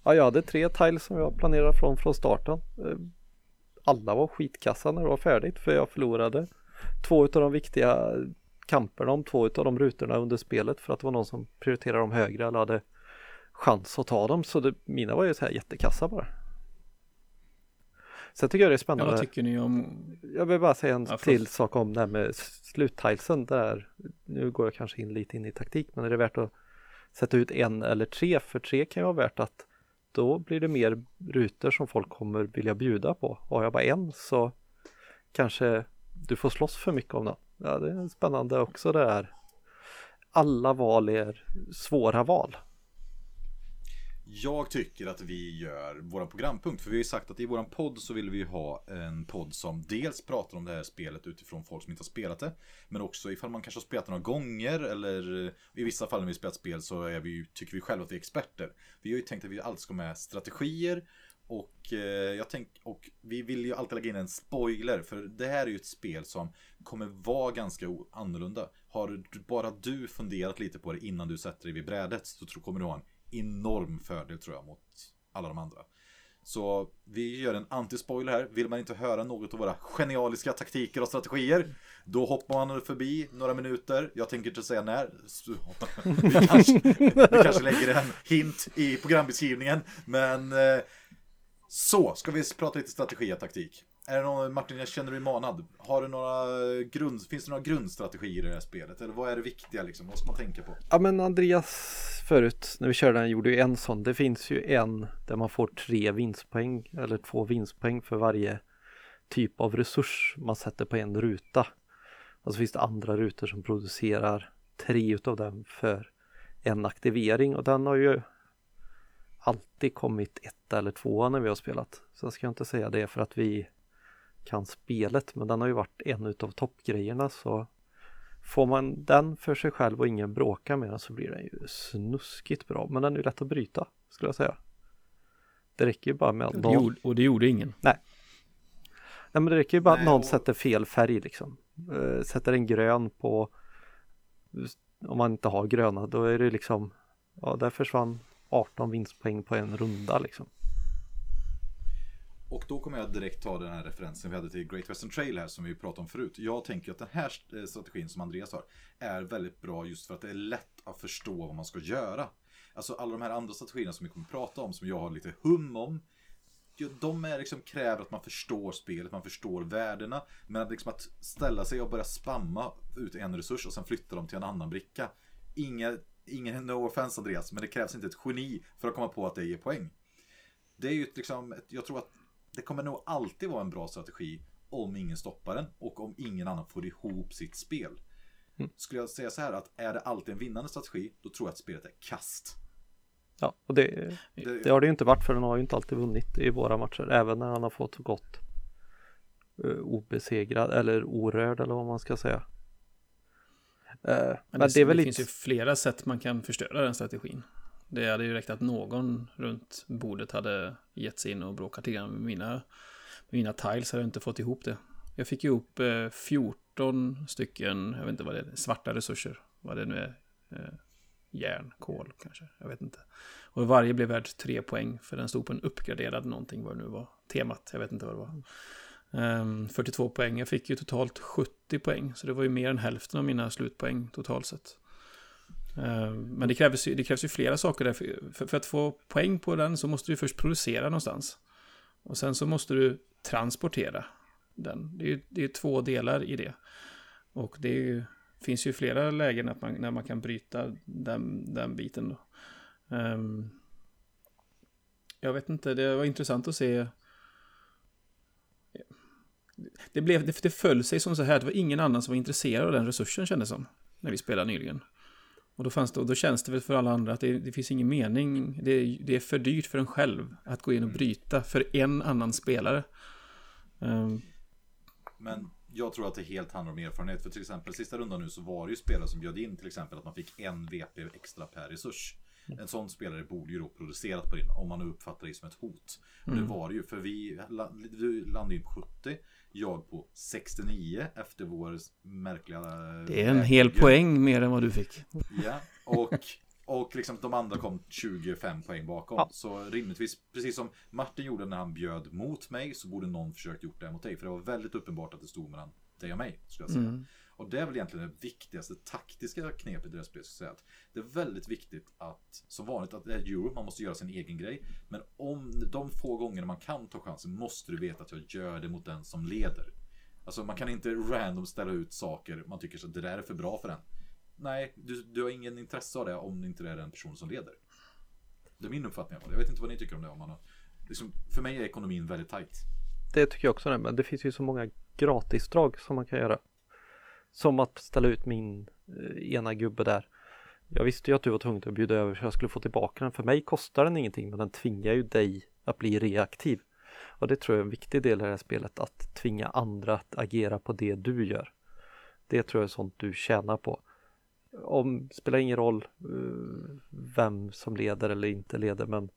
ja, jag hade tre tiles som jag planerade från från starten alla var skitkassa när det var färdigt för jag förlorade två av de viktiga kamperna om två av de rutorna under spelet för att det var någon som prioriterade dem högre eller hade chans att ta dem så det, mina var ju så här jättekassa bara. Sen tycker jag det är spännande. Ja, vad tycker ni om? Jag vill bara säga en ja, till sak om det här med sluttilesen där. Nu går jag kanske in lite in i taktik men är det värt att sätta ut en eller tre? För tre kan ju vara värt att då blir det mer rutor som folk kommer vilja bjuda på. har jag bara en så kanske du får slåss för mycket om den. Ja, det är spännande också det här. Alla val är svåra val. Jag tycker att vi gör våran programpunkt. För vi har ju sagt att i våran podd så vill vi ha en podd som dels pratar om det här spelet utifrån folk som inte har spelat det. Men också ifall man kanske har spelat det några gånger eller eh, i vissa fall när vi spelat spel så är vi, tycker vi själva att vi är experter. Vi har ju tänkt att vi alltid ska med strategier och, eh, jag tänk, och vi vill ju alltid lägga in en spoiler för det här är ju ett spel som kommer vara ganska annorlunda. Har bara du funderat lite på det innan du sätter dig vid brädet så tror, kommer du ha en enorm fördel tror jag mot alla de andra. Så vi gör en anti-spoiler här. Vill man inte höra något av våra genialiska taktiker och strategier Då hoppar man förbi några minuter Jag tänker inte säga när *laughs* Vi kanske, vi kanske lägger en hint i programbeskrivningen Men eh, så, ska vi prata lite strategi och taktik är det någon, Martin, jag känner dig manad. Har du några grund, finns det några grundstrategier i det här spelet? Eller vad är det viktiga liksom? Vad ska man tänka på? Ja men Andreas förut när vi körde den gjorde ju en sån. Det finns ju en där man får tre vinstpoäng eller två vinstpoäng för varje typ av resurs man sätter på en ruta. Och så finns det andra rutor som producerar tre utav dem för en aktivering och den har ju alltid kommit ett eller två när vi har spelat. Så jag ska inte säga det för att vi kan spelet men den har ju varit en utav toppgrejerna så Får man den för sig själv och ingen bråkar med den så blir den ju snuskigt bra. Men den är ju lätt att bryta skulle jag säga. Det räcker ju bara med att någon... Och det gjorde ingen. Nej. Nej men det räcker ju bara att någon och... sätter fel färg liksom. Uh, Sätter en grön på Om man inte har gröna då är det liksom Ja där försvann 18 vinstpoäng på en runda liksom och då kommer jag direkt ta den här referensen vi hade till Great Western Trail här som vi pratade om förut. Jag tänker att den här eh, strategin som Andreas har är väldigt bra just för att det är lätt att förstå vad man ska göra. Alltså alla de här andra strategierna som vi kommer prata om som jag har lite hum om. De är liksom kräver att man förstår spelet, man förstår värdena. Men att, liksom att ställa sig och börja spamma ut en resurs och sen flytta dem till en annan bricka. Inga, ingen no offense Andreas, men det krävs inte ett geni för att komma på att det ger poäng. Det är ju liksom, jag tror att det kommer nog alltid vara en bra strategi om ingen stoppar den och om ingen annan får ihop sitt spel. Mm. Skulle jag säga så här att är det alltid en vinnande strategi, då tror jag att spelet är kast. Ja, och det, det, det har det ju inte varit för den har ju inte alltid vunnit i våra matcher, även när han har fått gått uh, obesegrad eller orörd eller vad man ska säga. Uh, men, det, det, det lite... finns ju flera sätt man kan förstöra den strategin. Det hade ju räckt att någon runt bordet hade gett sig in och bråkat lite med mina, med mina tiles. Hade jag inte fått ihop det. Jag fick ihop eh, 14 stycken, jag vet inte vad det är, svarta resurser. Vad det nu är. Eh, järn, kol kanske, jag vet inte. Och varje blev värd tre poäng för den stod på en uppgraderad någonting, vad det nu var. Temat, jag vet inte vad det var. Um, ehm, 42 poäng, jag fick ju totalt 70 poäng, så det var ju mer än hälften av mina slutpoäng totalt sett. Eh, men det krävs, ju, det krävs ju flera saker där. För, för, att få poäng på den så måste du först producera någonstans. Och sen så måste du transportera den. Det är, det är två delar i det. Och det ju, finns ju flera lägen att man, när man kan bryta den, den biten. Då. Um, jag vet inte, det var intressant att se. Det, blev, det, det föll sig som så här, det var ingen annan som var intresserad av den resursen kändes som. När vi spelade nyligen. Och då, fanns det, och då känns det väl för alla andra att det, det finns ingen mening. Det, det, är för dyrt för en själv att gå in och bryta för en annan spelare. Um, Men jag tror att det helt handlar om erfarenhet. För till exempel sista rundan nu så var det ju spelare som bjöd in till exempel att man fick en VP extra per resurs. En sån spelare borde ju då producerat på din om man uppfattar det som ett hot. Och det var det ju för vi du landade ju på 70. Jag på 69 efter vår märkliga... Det är en hel poäng mer än vad du fick. Ja, och, och liksom de andra kom 25 poäng bakom. Ja. Så rimligtvis, precis som Martin gjorde när han bjöd mot mig, så borde någon försökt gjort det mot dig. För det var väldigt uppenbart att det stod mellan dig och mig, skulle jag säga. Mm. Och det är väl egentligen det viktigaste taktiska knepet i det spelet. Säga att det är väldigt viktigt att, som vanligt, att det är euro, man måste göra sin egen grej. Men om de få gånger man kan ta chansen måste du veta att jag gör det mot den som leder. Alltså man kan inte random ställa ut saker man tycker så att det där är för bra för den. Nej, du, du har ingen intresse av det om inte det är den person som leder. Det är min uppfattning. Jag vet inte vad ni tycker om det. Om man har, liksom, för mig är ekonomin väldigt tajt. Det tycker jag också, men det finns ju så många gratisdrag som man kan göra. Som att ställa ut min eh, ena gubbe där. Jag visste ju att du var tvungen att bjuda över så jag skulle få tillbaka den. För mig kostar den ingenting men den tvingar ju dig att bli reaktiv. Och det tror jag är en viktig del i det här spelet att tvinga andra att agera på det du gör. Det tror jag är sånt du tjänar på. Om, spelar ingen roll uh, vem som leder eller inte leder men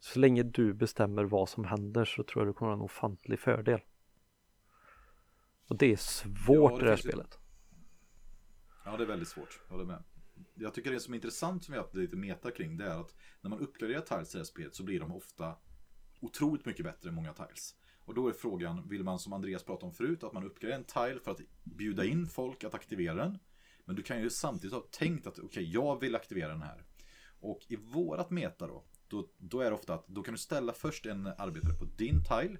så länge du bestämmer vad som händer så tror jag du kommer ha en ofantlig fördel. Och det är svårt ja, det i det här spelet. Ja, det är väldigt svårt. Jag håller med. Jag tycker det som är intressant som vi har haft lite meta kring det är att när man uppgraderar tiles i det här spelet så blir de ofta otroligt mycket bättre än många tiles. Och då är frågan, vill man som Andreas pratade om förut, att man uppgraderar en tile för att bjuda in folk att aktivera den. Men du kan ju samtidigt ha tänkt att okej, okay, jag vill aktivera den här. Och i vårat meta då, då, då är det ofta att då kan du ställa först en arbetare på din tile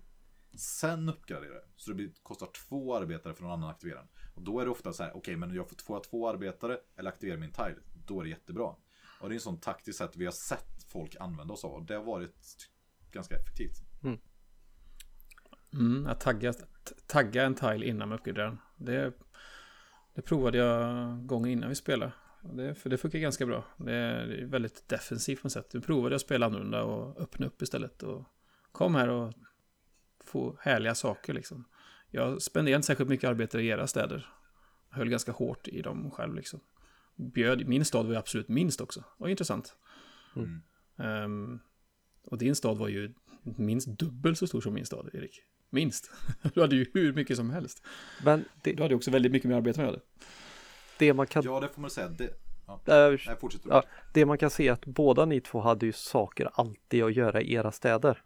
Sen uppgradera det. Så det blir, kostar två arbetare för någon annan att aktivera den. Och då är det ofta så här, okej okay, men jag får två, två arbetare eller aktiverar min tile. Då är det jättebra. Och det är en sån taktisk sätt vi har sett folk använda oss av. Och det har varit ganska effektivt. Mm. Mm, att tagga, tagga en tile innan man uppgraderar den. Det, det provade jag gången innan vi spelade. Det, för det funkar ganska bra. Det är, det är väldigt defensivt på något sätt. Nu provade jag att spela annorlunda och öppna upp istället. Och kom här och få härliga saker liksom. Jag spenderade inte särskilt mycket arbete i era städer. Jag höll ganska hårt i dem själv liksom. Bjöd, min stad var ju absolut minst också. Det var intressant. Mm. Um, och din stad var ju minst dubbelt så stor som min stad, Erik. Minst. *laughs* Du hade ju hur mycket som helst. Men det... Du hade också väldigt mycket mer arbete jag hade. Det man kan... Ja, det får man säga. Det... Ja. Äh, ja, det man kan se är att båda ni två hade ju saker alltid att göra i era städer.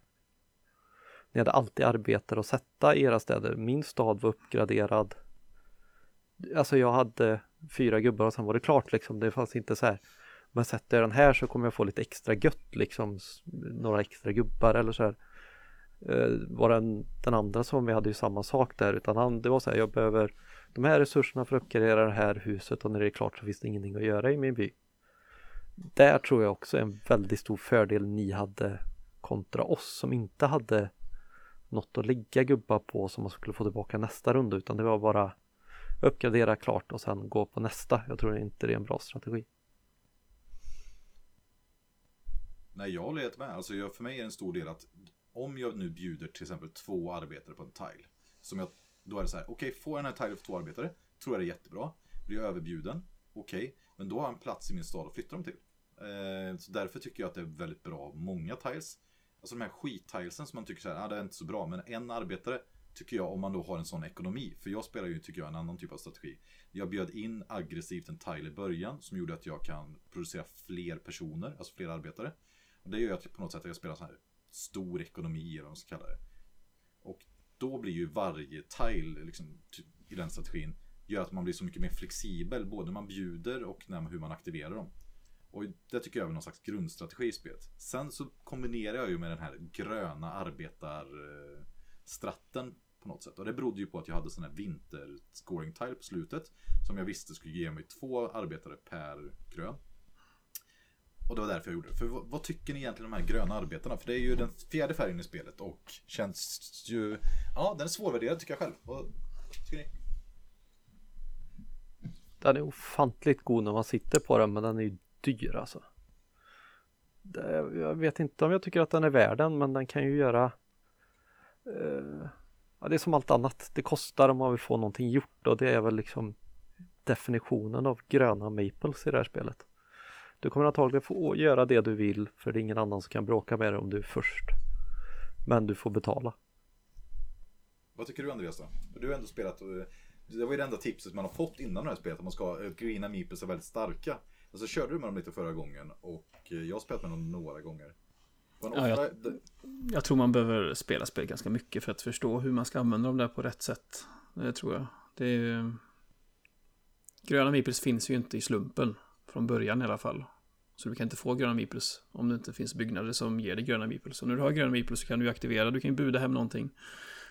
Ni hade alltid arbetare att sätta i era städer. Min stad var uppgraderad. Alltså jag hade fyra gubbar och sen var det klart liksom. Det fanns inte så här. Men sätter jag den här så kommer jag få lite extra gött liksom. Några extra gubbar eller så här. Eh, var den, den andra som vi hade ju samma sak där utan han, det var så här, jag behöver de här resurserna för att uppgradera det här huset och när det är klart så finns det ingenting att göra i min by. Där tror jag också en väldigt stor fördel ni hade kontra oss som inte hade något att ligga gubbar på som man skulle få tillbaka nästa runda utan det var bara uppgradera klart och sen gå på nästa. Jag tror inte det är en bra strategi. Nej, jag håller helt med. Alltså, jag, för mig är det en stor del att om jag nu bjuder till exempel två arbetare på en tile. Som jag, då är det så här, okej, okay, får jag den här tilen för två arbetare, tror jag det är jättebra. Blir jag överbjuden, okej, okay, men då har jag en plats i min stad att flytta dem till. Eh, så därför tycker jag att det är väldigt bra många tiles. Alltså de här skittilesen som man tycker så här, ah, det är inte så bra. Men en arbetare tycker jag om man då har en sån ekonomi. För jag spelar ju, tycker jag, en annan typ av strategi. Jag bjöd in aggressivt en tile i början som gjorde att jag kan producera fler personer, alltså fler arbetare. Och det gör att jag på något sätt att jag spelar så här stor ekonomi eller vad man ska kalla det. Och då blir ju varje tile liksom, i den strategin gör att man blir så mycket mer flexibel både när man bjuder och när, hur man aktiverar dem. Och det tycker jag är någon slags grundstrategi i spelet. Sen så kombinerar jag ju med den här gröna arbetarstratten eh, på något sätt. Och det berodde ju på att jag hade sån här vinter scoring tile på slutet. Som jag visste skulle ge mig två arbetare per grön. Och det var därför jag gjorde det. För vad, vad, tycker ni egentligen om de här gröna arbetarna? För det är ju den fjärde färgen i spelet och känns ju... Ja, den är svårvärderad tycker jag själv. Vad tycker ni? Den är ofantligt god när man sitter på den men den är ju dyr alltså. Det, jag vet inte om jag tycker att den är värd den men den kan ju göra eh, ja, Det är som allt annat. Det kostar om man vill få någonting gjort och det är väl liksom definitionen av gröna maples i det här spelet. Du kommer antagligen få göra det du vill för det är ingen annan som kan bråka med dig om du är först. Men du får betala. Vad tycker du Andreas då? Du har ändå spelat och det var ju det enda tipset man har fått innan det här spelet att man ska, eh, gröna greena meeples är väldigt starka. Och så körde du med dem lite förra gången och eh, jag har spelat med dem några gånger. Ja, jag, jag, tror man behöver spela spel ganska mycket för att förstå hur man ska använda dem där på rätt sätt. Det tror jag. Det är... Gröna meeples finns ju inte i slumpen. Från början i alla fall. Så du kan inte få gröna meeples om det inte finns byggnader som ger dig gröna meeples. Och när du har gröna meeples så kan du aktivera, du kan ju buda hem någonting.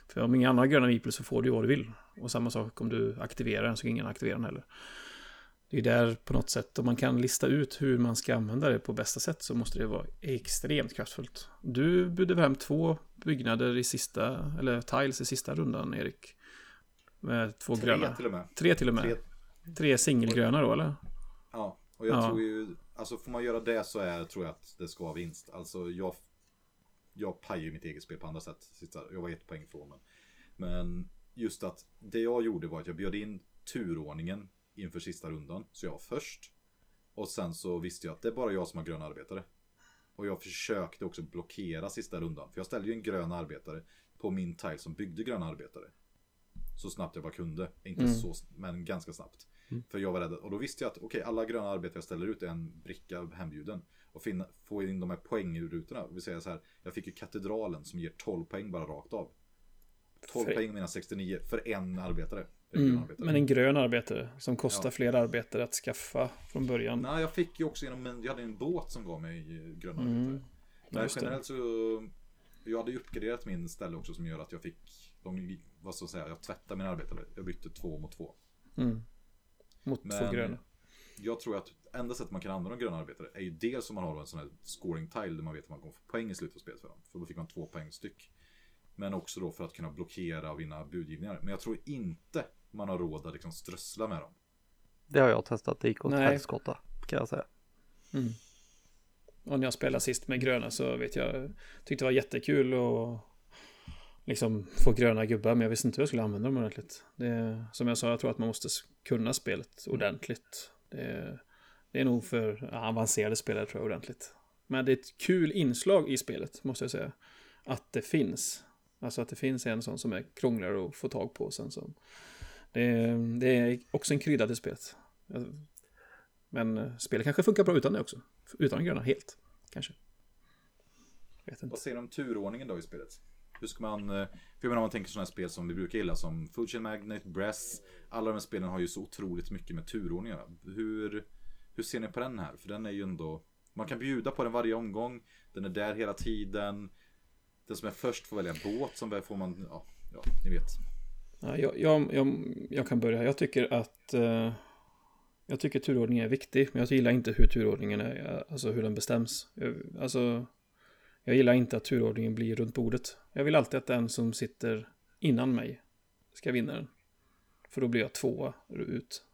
För om ingen annan har gröna meeples så får du vad du vill. Och samma sak om du aktiverar den så kan ingen aktivera den heller. Det är där på något sätt, om man kan lista ut hur man ska använda det på bästa sätt så måste det vara extremt kraftfullt. Du budde hem två byggnader i sista, eller tiles i sista rundan, Erik. Med två Tre gröna. till och med. Tre till och med. Tre, Tre singelgröna då, eller? Ja, och jag ja. tror ju, alltså får man göra det så är, tror jag att det ska vara vinst. Alltså jag, jag pajar ju mitt eget spel på andra sätt. Jag var ett poäng ifrån men. Men just att det jag gjorde var att jag bjöd in turordningen inför sista rundan. Så jag var först. Och sen så visste jag att det är bara jag som har gröna arbetare. Och jag försökte också blockera sista rundan. För jag ställde ju en grön arbetare på min tile som byggde gröna arbetare. Så snabbt jag bara kunde. Inte mm. så, men ganska snabbt. Mm. För jag var rädd. Och då visste jag att okej, okay, alla gröna arbetare jag ställer ut är en bricka hembjuden. Och finna, få in de här poängrutorna. Vi säger så här, jag fick ju katedralen som ger 12 poäng bara rakt av. 12 för... poäng mina 69 för en arbetare. Mm, men en grön arbetare som kostar ja. fler arbetare att skaffa från början. Nej, jag fick ju också genom en, jag hade en båt som gav mig gröna mm. arbetare. Men generellt så, jag hade ju uppgraderat min ställe också som gör att jag fick, de, vad ska jag säga, jag tvättade mina arbetare. Jag bytte två mot två. Mm. Mot men, två gröna. Jag tror att enda sättet man kan använda de gröna arbetare är ju dels om man har en sån här scoring tile där man vet att man kommer få poäng i slutet av spelet för dem. För då fick man två poäng styck. Men också då för att kunna blockera och vinna budgivningar. Men jag tror inte man har råd att liksom strössla med dem. Det har jag testat, det gick åt helskotta kan jag säga. Mm. Och när jag spelade sist med gröna så vet jag, tyckte det var jättekul att liksom få gröna gubbar, men jag visste inte hur jag skulle använda dem ordentligt. Det, som jag sa, jag tror att man måste kunna spelet ordentligt. Det, det är nog för avancerade spelare tror jag ordentligt. Men det är ett kul inslag i spelet, måste jag säga. Att det finns. Alltså att det finns en sån som är krångligare att få tag på sen som det, det är också en krydda till spelet. Men eh, spelet kanske funkar bra utan det också. Utan gröna helt, kanske. Vet inte. Vad säger du om turordningen då i spelet? Hur ska man, eh, för jag menar om man tänker sådana spel som vi brukar gilla som Fusion Magnet, Bress. Alla de här spelen har ju så otroligt mycket med turordningar. Hur, hur ser ni på den här? För den är ju ändå, man kan bjuda på den varje omgång. Den är där hela tiden. Den som är först får välja båt, som får man, ja, ja ni vet. Jag, jag, jag, jag, kan börja. Jag tycker att eh, jag tycker turordningen är viktig, men jag gillar inte hur turordningen är, alltså hur den bestäms. Jag, alltså, jag gillar inte att turordningen blir runt bordet. Jag vill alltid att den som sitter innan mig ska vinna den. För då blir jag tvåa ut.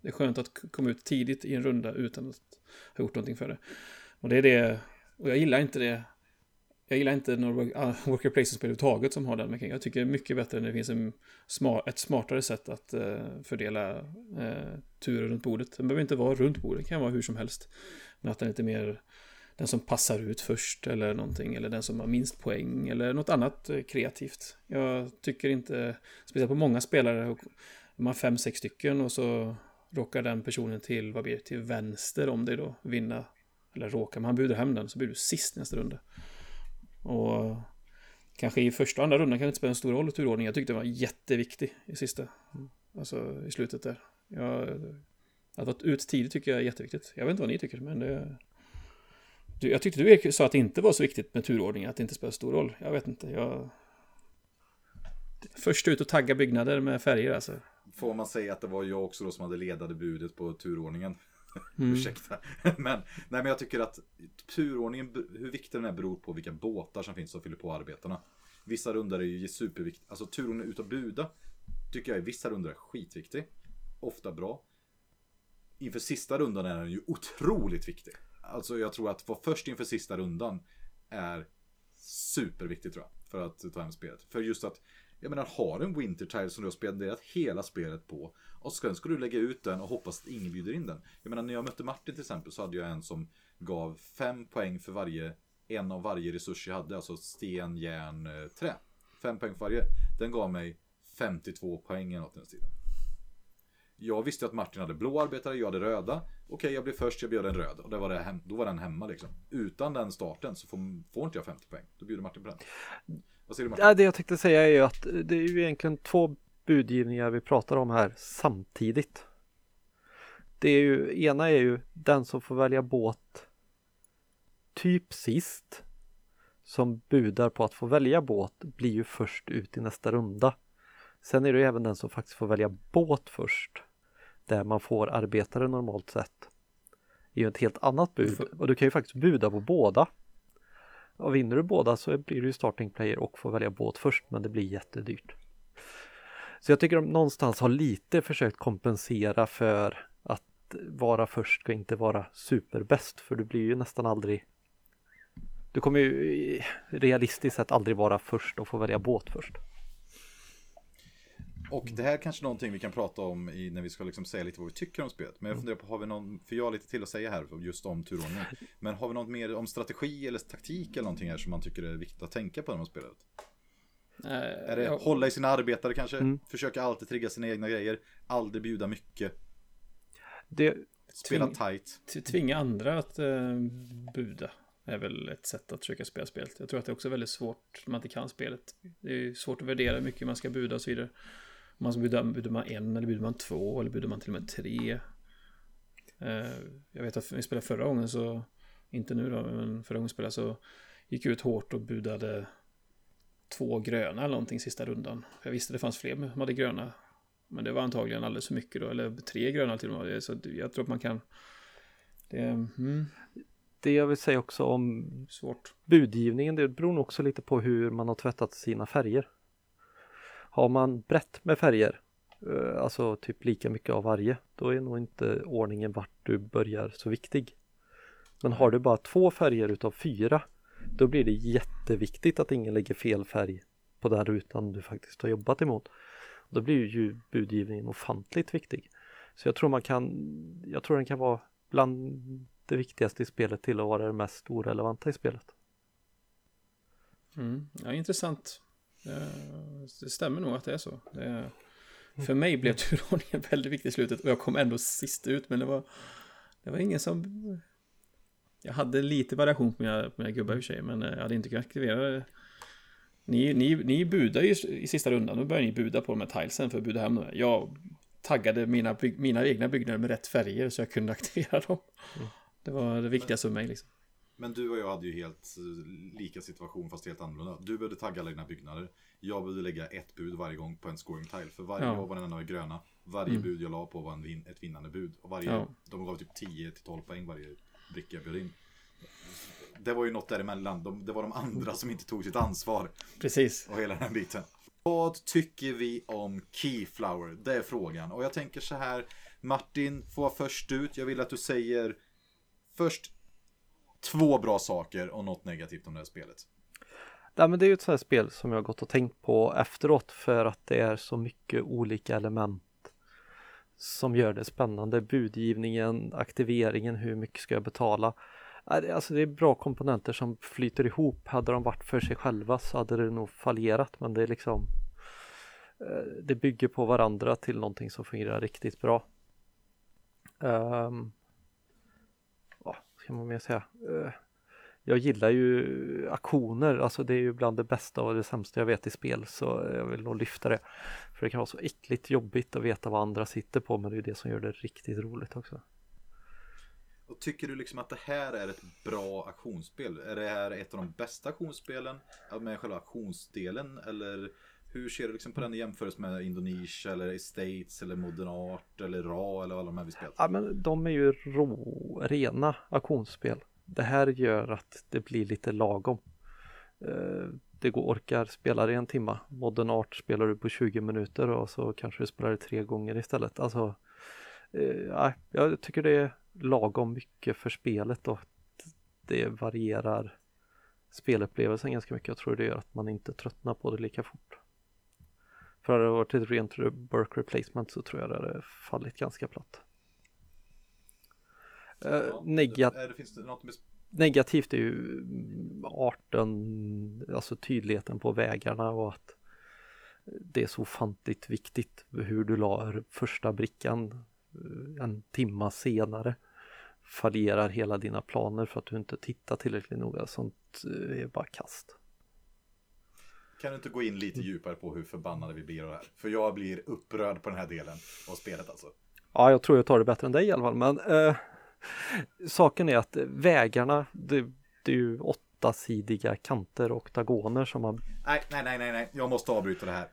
Det är skönt att komma ut tidigt i en runda utan att ha gjort någonting för det. Och det är det, och jag gillar inte det jag gillar inte några ah, worker placement-spel överhuvudtaget som har den mekaniken. Jag tycker det är mycket bättre när det finns en smart, ett smartare sätt att uh, fördela uh, turer runt bordet. Den behöver inte vara runt bordet, det kan vara hur som helst. Men att den är lite mer den som passar ut först eller någonting. Eller den som har minst poäng eller något annat uh, kreativt. Jag tycker inte, speciellt på många spelare, de har fem, sex stycken och så råkar den personen till, vad blir det, till vänster om det då, vinna. Eller råkar, men han bjuder hem den så blir du sist nästa runda. Och kanske i första och andra rundan kan det inte spela en stor roll i turordningen. Jag tyckte den var jätteviktig i sista. Alltså i slutet där. Jag, Att vara ut tidigt tycker jag är jätteviktigt. Jag vet inte vad ni tycker, men det... Du, jag tyckte du sa att det inte var så viktigt med turordningen, att det inte spelar stor roll. Jag vet inte, jag... Först ut och tagga byggnader med färger alltså. Får man säga att det var jag också då som hade ledade budet på turordningen. Mm. Ursäkta. *laughs* men, nej, men jag tycker att turordningen, hur viktig den är beror på vilka båtar som finns som fyller på arbetarna. Vissa runder är ju superviktiga. Alltså turordningen utav buda tycker jag i vissa rundor är skitviktig. Ofta bra. Inför sista rundan är den ju otroligt viktig. Alltså jag tror att vara först inför sista rundan är superviktigt tror jag. För att ta hem spelet. För just att jag menar, har en Wintertile som du har spenderat hela spelet på och sen ska du lägga ut den och hoppas att ingen bjuder in den. Jag menar, när jag mötte Martin till exempel så hade jag en som gav fem poäng för varje en av varje resurs jag hade, alltså sten, järn, eh, trä. Fem poäng för varje. Den gav mig 52 poäng eller något i den stilen. Jag visste att Martin hade blå arbetare, jag hade röda. Okej, jag blev först, jag bjöd en röd. Och det var det hem, då var den hemma liksom. Utan den starten så får, får inte jag 50 poäng. Då bjuder Martin på den. Vad säger du Martin? Ja, det jag tänkte säga är ju att det är ju egentligen två budgivningar vi pratar om här samtidigt. Det är ju, ena är ju den som får välja båt typ sist som budar på att få välja båt blir ju först ut i nästa runda. Sen är det ju även den som faktiskt får välja båt först. Där man får arbetare normalt sett. Det är ju ett helt annat bud och du kan ju faktiskt buda på båda. Och vinner du båda så blir du ju starting player och får välja båt först men det blir jättedyrt. Så jag tycker de någonstans har lite försökt kompensera för att vara först ska inte vara superbäst för du blir ju nästan aldrig Du kommer ju realistiskt sett aldrig vara först och få välja båt först. Och det här är kanske någonting vi kan prata om i, när vi ska liksom säga lite vad vi tycker om spelet. Men jag funderar på, har vi någon, för jag har lite till att säga här just om turordningen. *laughs* Men har vi något mer om strategi eller taktik eller någonting här som man tycker är viktigt att tänka på när man spelar? Är det jag... hålla i sina arbetare kanske? Mm. Försöka alltid trigga sina egna grejer. Aldrig bjuda mycket. Det... Spela Tving... tight. Tvinga andra att uh, buda är väl ett sätt att försöka spela spelet. Jag tror att det är också väldigt svårt när man inte kan spelet. Det är svårt att värdera hur mycket man ska buda och så vidare. Om man ska buda, budar man en eller budar man två eller budar man till och med tre. Uh, jag vet att vi spelade förra gången så, inte nu då, men förra gången spelade så gick jag ut hårt och budade två gröna eller någonting sista rundan. Jag visste det fanns fler som hade gröna. Men det var antagligen alldeles för mycket då, eller tre gröna till och med. Så jag tror att man kan... Det, mm. det jag vill säga också om Svårt. budgivningen, det beror nog också lite på hur man har tvättat sina färger. Har man brett med färger, eh, alltså typ lika mycket av varje, då är nog inte ordningen vart du börjar så viktig. Men har du bara två färger utav fyra då blir det jätteviktigt att ingen lägger fel färg på den rutan du faktiskt har jobbat emot. Då blir ju budgivningen ofantligt viktig. Så jag tror man kan, jag tror den kan vara bland det viktigaste i spelet till att vara det mest orelevanta i spelet. Mm, ja, intressant. Det stämmer nog att det är så. Det är, för mig blev *laughs* turordningen väldigt viktig i slutet och jag kom ändå sist ut men det var, det var ingen som jag hade lite variation på mina, på mina gubbar i och för sig, men eh, jag hade inte kunnat aktivera det. Ni, ni, ni budar ju i sista rundan, då börjar ni buda på de här tilesen för att buda hem dem. Jag taggade mina, mina egna byggnader med rätt färger så jag kunde aktivera dem. Mm. Det var det viktigaste för mig liksom. Men du och jag hade ju helt eh, lika situation fast helt annorlunda. Du behövde tagga alla dina byggnader. Jag behövde lägga ett bud varje gång på en scoring tile. För varje ja. var den enda gröna. Varje mm. bud jag la på var en vin, ett vinnande bud. Och varje, ja. de gav typ 10 12 poäng varje bricka bjöd in. Det var ju något däremellan. De, det var de andra som inte tog sitt ansvar. Precis. Och hela den biten. Vad tycker vi om Keyflower? Det är frågan. Och jag tänker så här. Martin får vara först ut. Jag vill att du säger först två bra saker och något negativt om det här spelet. Ja, men det är ju ett sånt här spel som jag har gått och tänkt på efteråt för att det är så mycket olika element som gör det spännande. Budgivningen, aktiveringen, hur mycket ska jag betala? Alltså det är bra komponenter som flyter ihop. Hade de varit för sig själva så hade det nog fallerat men det är liksom eh, Det bygger på varandra till någonting som fungerar riktigt bra. Um, vad ska man mer säga? Uh, jag gillar ju aktioner, alltså det är ju bland det bästa och det sämsta jag vet i spel så jag vill nog lyfta det. För det kan vara så äckligt jobbigt att veta vad andra sitter på men det är det som gör det riktigt roligt också. Och tycker du liksom att det här är ett bra aktionsspel? Är det här ett av de bästa aktionsspelen med själva aktionsdelen? Eller hur ser du liksom på den i jämförelse med Indonesia eller Estates eller Modern Art eller RA eller alla de här vi spelat? Ja men de är ju rå, rena aktionsspel. Det här gör att det blir lite lagom. Eh, det går, orkar spela i en timma. Modern Art spelar du på 20 minuter och så kanske du spelar det tre gånger istället. Alltså, eh, jag tycker det är lagom mycket för spelet och det varierar spelupplevelsen ganska mycket. Jag tror det gör att man inte tröttnar på det lika fort. För hade det varit ett rent work replacement så tror jag det hade fallit ganska platt. Ja, uh, negat är, finns det något med... Negativt är ju arten, alltså tydligheten på vägarna och att det är så ofantligt viktigt hur du la första brickan eh, en timma senare fallerar hela dina planer för att du inte tittar tillräckligt noga. Sånt eh, är bara kast. Kan du inte gå in lite djupare på hur förbannade vi blir av det här? För jag blir upprörd på den här delen av spelet alltså. Ja, jag tror jag tar det bättre än dig i alla fall. Men eh, saken är att vägarna, det, det är ju åttasidiga kanter och oktagoner som man... Nej, nej, nej, nej, nej, jag måste avbryta det här.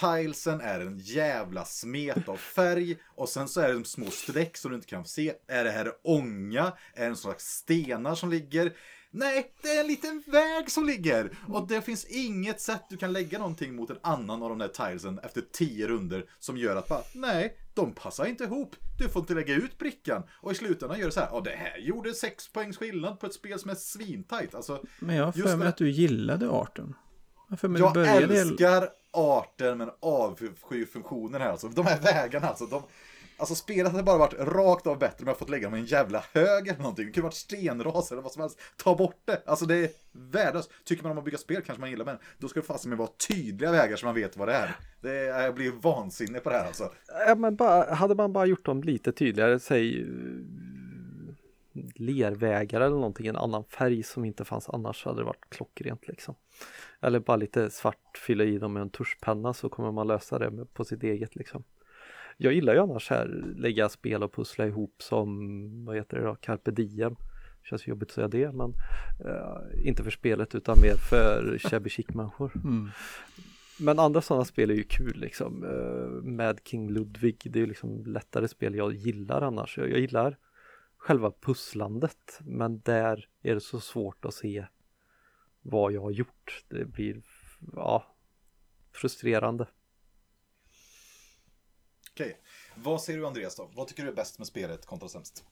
Tilesen är en jävla smet av färg och sen så är det små streck som du inte kan se. Är det här ånga? Är det en slags stenar som ligger? Nej, det är en liten väg som ligger! Och det finns inget sätt du kan lägga någonting mot en annan av de där tilesen efter tio runder som gör att bara, nej, de passar inte ihop. Du får inte lägga ut brickan. Och i slutändan gör det så här, ja det här gjorde sex poängs skillnad på ett spel som är svintajt. Alltså, men jag har för mig att du gillade arten. Jag, jag älskar arten men avskyr funktionen här alltså. De här vägarna alltså. De, Alltså spelet hade bara varit rakt av bättre om jag fått lägga dem i en jävla hög eller någonting. Det kunde varit stenras eller vad som helst. Ta bort det. Alltså det är värdelöst. Tycker man om att bygga spel kanske man gillar men då ska det fasen med vara tydliga vägar så man vet vad det är. Det är jag blir vansinnig på det här alltså. Ja, men bara, hade man bara gjort dem lite tydligare, säg lervägar eller någonting, en annan färg som inte fanns annars hade det varit klockrent liksom. Eller bara lite svart, fylla i dem med en tuschpenna så kommer man lösa det på sitt eget liksom. Jag gillar ju annars här lägga spel och pussla ihop som, vad heter det då, carpe diem. Känns jobbigt att säga det men uh, inte för spelet utan mer för shabby chic människor. Mm. Men andra sådana spel är ju kul liksom. Uh, Mad King Ludwig, det är ju liksom lättare spel jag gillar annars. Jag, jag gillar själva pusslandet men där är det så svårt att se vad jag har gjort. Det blir, ja, frustrerande. Okej. Vad ser du Andreas då? Vad tycker du är bäst med spelet kontra sämst?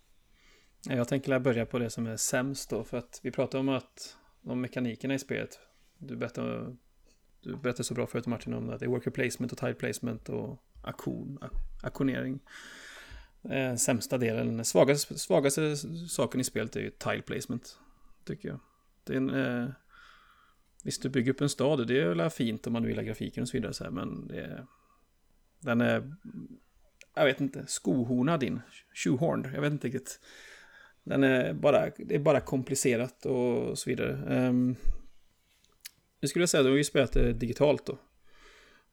Jag tänker börja på det som är sämst då. För att vi pratar om att de mekanikerna i spelet. Du berättade du berättade så bra förut Martin om att det är worker placement och tile placement och aktion, aktionering. Eh, sämsta delen, svagaste, svagaste saken i spelet är ju tile placement. Tycker jag. Det är en, eh, visst, du bygger upp en stad det är väl fint om man vill ha grafiken och så vidare. Så här, men det är, den är, jag vet inte, skohornad in. Shoehorned, jag vet inte riktigt. Den är bara, det är bara komplicerat och så vidare. Um, nu skulle jag säga att vi har spelat det digitalt då.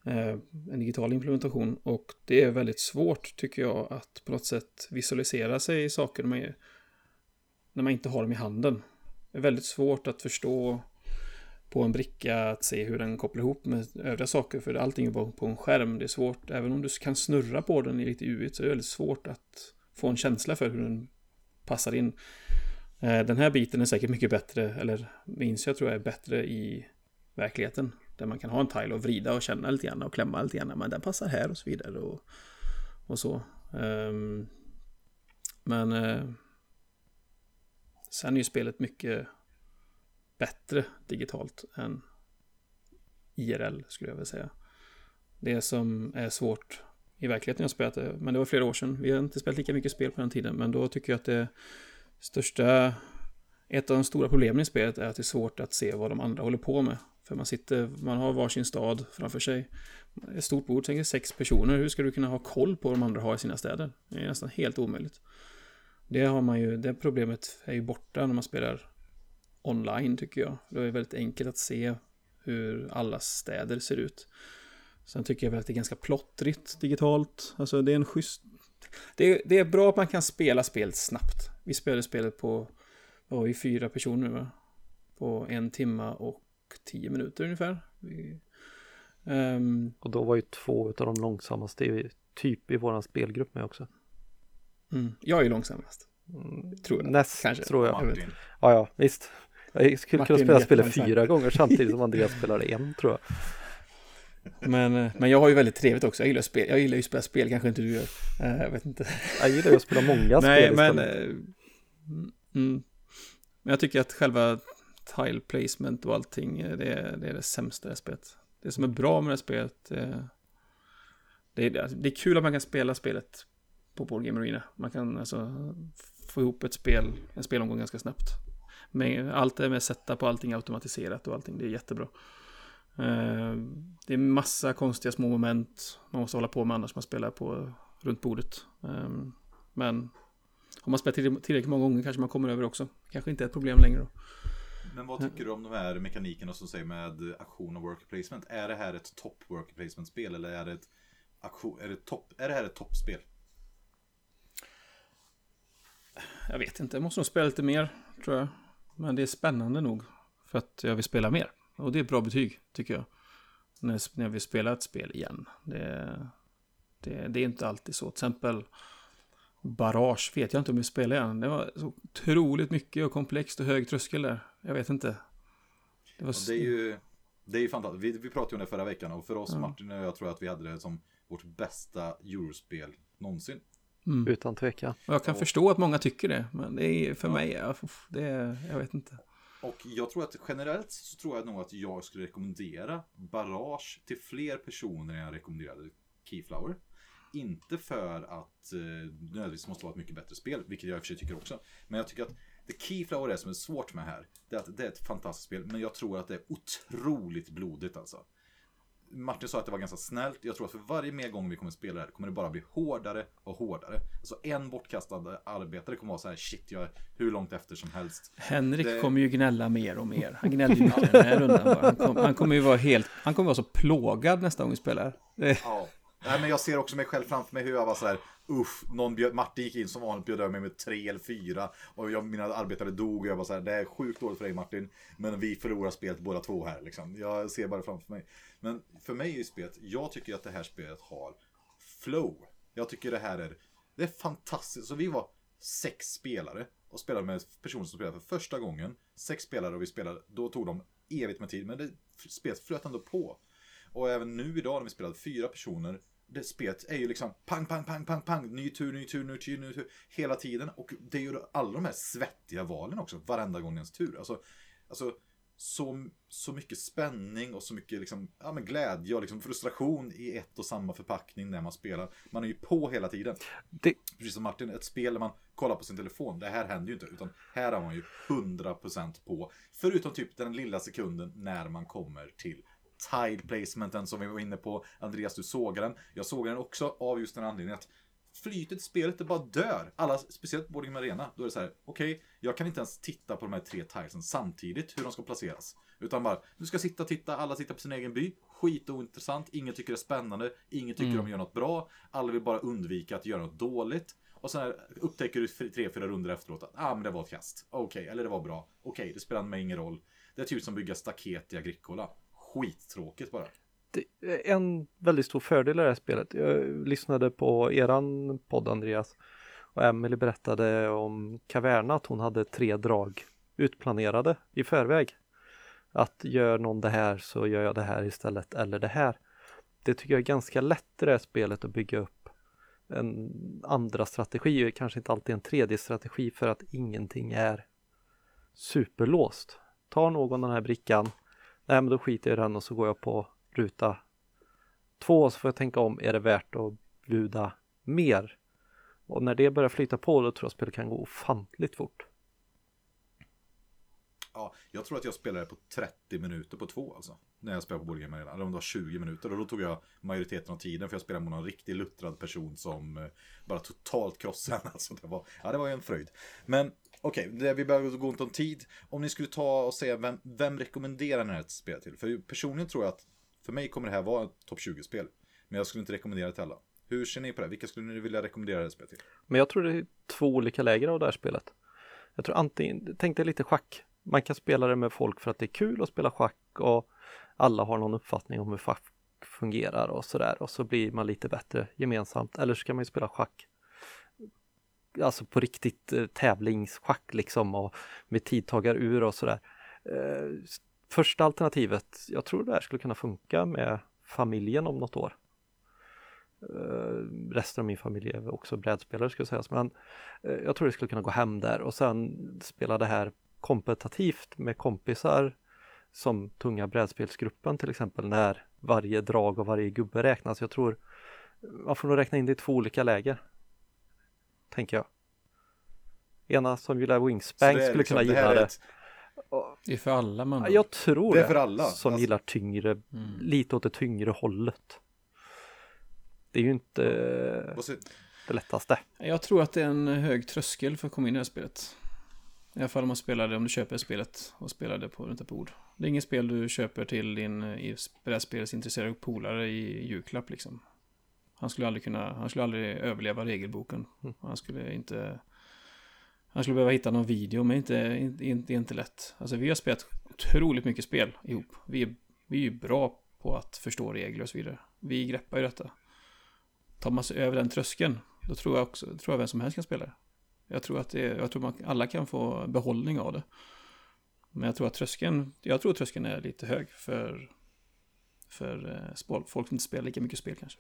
Uh, en digital implementation och det är väldigt svårt tycker jag att på något sätt visualisera sig i saker när man, när man inte har dem i handen. Det är väldigt svårt att förstå på en bricka att se hur den kopplar ihop med övriga saker. För allting är bara på en skärm. Det är svårt, även om du kan snurra på den i lite uigt, så är det väldigt svårt att få en känsla för hur den passar in. Eh, den här biten är säkert mycket bättre, eller minns jag tror jag är bättre i verkligheten. Där man kan ha en tile och vrida och känna lite grann och klämma lite grann. Men den passar här och så vidare och, och så. Ehm, men eh, sen är ju spelet mycket bättre digitalt än IRL skulle jag vilja säga. Det som är svårt i verkligheten jag spelat det, men det var flera år sedan. Vi har inte spelat lika mycket spel på den tiden, men då tycker jag att det största, ett av de stora problemen i spelet är att det är svårt att se vad de andra håller på med. För man sitter, man har varsin stad framför sig. Ett stort bord, tänker sex personer. Hur ska du kunna ha koll på vad de andra har i sina städer? Det är nästan helt omöjligt. Det har man ju, det problemet är ju borta när man spelar online tycker jag. Det är väldigt enkelt att se hur alla städer ser ut. Sen tycker jag väl att det är ganska plottrigt digitalt. Alltså det är en schysst... Det är, det är bra att man kan spela spelet snabbt. Vi spelade spelet på, vad var vi, fyra personer va? På en timma och tio minuter ungefär. Vi, um, och då var ju två av de långsammaste typ i våran spelgrupp med också. Mm, jag är långsammast. Mm, tror jag. Näst, kanske. tror jag. jag ja, ja, visst. Jag skulle kunna spela spelet fyra gånger samtidigt som Andreas *laughs* spelade en, tror jag. Men, eh, men jag har ju väldigt trevligt också. Jag gillar, spel. jag gillar ju att spela spel, kanske inte du gör. Uh, jag vet inte. Jag gillar ju att spela många *laughs* Nej, spel men, uh, mm, men jag tycker att själva tile placement och allting, det är det, är det sämsta i det spelet. Det som är bra med det här spelet, det är, det är kul att man kan spela spelet på Board Game Arena. Man kan alltså få ihop ett spel, en spelomgång ganska snabbt. Med, allt är med sätta på allting automatiserat och allting, det är jättebra. Eh, det är massa konstiga små moment man måste hålla på med annars man spelar på runt bordet. Eh, men om man spelar tillräckligt många gånger kanske man kommer över också. Kanske inte är ett problem längre då. Men vad tycker du om de här mekanikerna som säger med aktion och worker placement? Är det här ett top worker placement spel eller är det ett aktion, är det, top, är det här ett toppspel? Jag vet inte, jag måste nog spela lite mer tror jag. Men det är spännande nog för att jag vill spela mer. Och det är ett bra betyg, tycker jag. När, när vi spelar ett spel igen. Det, det, det är inte alltid så. Till exempel Barrage vet jag inte om vi spelar igen. Det var så otroligt mycket och komplext och hög tröskel där. Jag vet inte. Det, var... det är ju det är ju fantastiskt. Vi, vi pratade om det förra veckan och för oss, ja. Martin och jag, tror att vi hade det som vårt bästa Eurospel någonsin. Mm. Utan tvekan. Och jag kan och... förstå att många tycker det, men det är för ja. mig, ja, det är, jag vet inte. Och jag tror att generellt så tror jag nog att jag skulle rekommendera Barrage till fler personer än jag rekommenderade Keyflower. Inte för att eh, nödvändigtvis måste vara ett mycket bättre spel, vilket jag i och för sig tycker också. Men jag tycker att det Keyflower är som är svårt med här, det är att det är ett fantastiskt spel, men jag tror att det är otroligt blodigt alltså. Martin sa att det var ganska snällt. Jag tror att för varje mer gång vi kommer spela det här kommer det bara bli hårdare och hårdare. Alltså en bortkastad arbetare kommer vara så här shit, jag är hur långt efter som helst. Henrik det... kommer ju gnälla mer och mer. Han gnäller ju mycket den här rundan. Han, kom, han, kommer ju vara helt, han kommer vara så plågad nästa gång vi spelar. Det... Ja. Nej, men jag ser också mig själv framför mig hur jag var så här, usch, någon bjöd, Martin gick in som vanligt bjöd över mig med tre eller fyra och jag, mina arbetare dog och jag var så här, det är sjukt dåligt för dig Martin, men vi förlorar spelet båda två här liksom. Jag ser bara framför mig. Men för mig är spelet, jag tycker att det här spelet har flow. Jag tycker det här är, det är fantastiskt. Så vi var sex spelare och spelade med personer som spelade för första gången. Sex spelare och vi spelade, då tog de evigt med tid, men det, spelet flöt ändå på. Och även nu idag när vi spelade fyra personer, det spelet är ju liksom pang, pang, pang, pang, pang, ny tur, ny tur, ny tur, ny tur, hela tiden. Och det är ju alla de här svettiga valen också, varenda gång ens tur. Alltså, alltså så, så mycket spänning och så mycket liksom, ja, men glädje och liksom frustration i ett och samma förpackning när man spelar. Man är ju på hela tiden. Det... Precis som Martin, ett spel där man kollar på sin telefon. Det här händer ju inte, utan här är man ju 100% på. Förutom typ den lilla sekunden när man kommer till tide placementen som vi var inne på. Andreas, du såg den. Jag såg den också av just den anledningen att flytet i spelet, det bara dör. Alla, speciellt Boarding Arena, då är det så här, okej, okay, jag kan inte ens titta på de här tre tilesen samtidigt, hur de ska placeras. Utan bara, du ska sitta och titta, alla sitter på sin egen by, skitointressant, ingen tycker det är spännande, ingen tycker mm. de gör något bra, alla vill bara undvika att göra något dåligt. Och sen upptäcker du tre, fyra runder efteråt att, ah men det var ett kast, okej, okay, eller det var bra, okej, okay, det spelar mig ingen roll. Det är typ som att bygga staket i Agricola. Skittråkigt bara en väldigt stor fördel i det här spelet. Jag lyssnade på eran podd Andreas och Emily berättade om Caverna att hon hade tre drag utplanerade i förväg. Att gör någon det här så gör jag det här istället eller det här. Det tycker jag är ganska lätt i det här spelet att bygga upp en andra strategi, kanske inte alltid en tredje strategi för att ingenting är superlåst. Tar någon den här brickan, nej men då skiter jag i den och så går jag på ruta två och så får jag tänka om, är det värt att bjuda mer? Och när det börjar flyta på då tror jag spelet kan gå ofantligt fort. Ja, jag tror att jag spelade på 30 minuter på två alltså. När jag spelade på Boardgame Arena. Eller om det var 20 minuter. Och då tog jag majoriteten av tiden. För jag spelade mot någon riktigt luttrad person som eh, bara totalt krossade *laughs* Alltså det var, ja, det var ju en fröjd. Men okej, okay, vi behöver gå ont om tid. Om ni skulle ta och säga vem, vem rekommenderar ni det här spelet till? För personligen tror jag att för mig kommer det här vara ett topp 20-spel. Men jag skulle inte rekommendera det till alla. Hur ser ni på det? Vilka skulle ni vilja rekommendera det här spelet till? Men jag tror det är två olika läger av det här spelet. Jag tror antingen, tänk dig lite schack. Man kan spela det med folk för att det är kul att spela schack och alla har någon uppfattning om hur schack fungerar och sådär och så blir man lite bättre gemensamt. Eller så kan man ju spela schack alltså på riktigt eh, tävlingsschack liksom och med tidtagarur och sådär. Eh, första alternativet, jag tror det här skulle kunna funka med familjen om något år. Eh, resten av min familj är också brädspelare skulle sägas men eh, jag tror det skulle kunna gå hem där och sen spela det här kompetitivt med kompisar som tunga brädspelsgruppen till exempel när varje drag och varje gubbe räknas. Jag tror man får nog räkna in det i två olika läger. Tänker jag. Ena som gillar Wingspank skulle liksom, kunna gilla det. Ett... Det är för alla man. Jag tror det. är för alla. Som alltså... gillar tyngre, mm. lite åt det tyngre hållet. Det är ju inte det lättaste. Jag tror att det är en hög tröskel för att komma in i det här spelet. I alla fall om man spelar det, om du köper spelet och spelar det på runt ett bord. Det är inget spel du köper till din i brädspelsintresserade polare i julklapp liksom. Han skulle aldrig kunna, han skulle aldrig överleva regelboken. Mm. Han skulle inte, han skulle behöva hitta någon video, men inte, inte, inte, inte lätt. Alltså vi har spelat otroligt mycket spel ihop. Vi är, vi är ju bra på att förstå regler och så vidare. Vi greppar ju detta. Tar man sig över den tröskeln, då tror jag också, tror jag vem som helst kan spela det. Jag tror att det, jag tror man, alla kan få behållning av det. Men jag tror att tröskeln, jag tror att tröskeln är lite hög för, för eh, folk som inte spelar lika mycket spel kanske.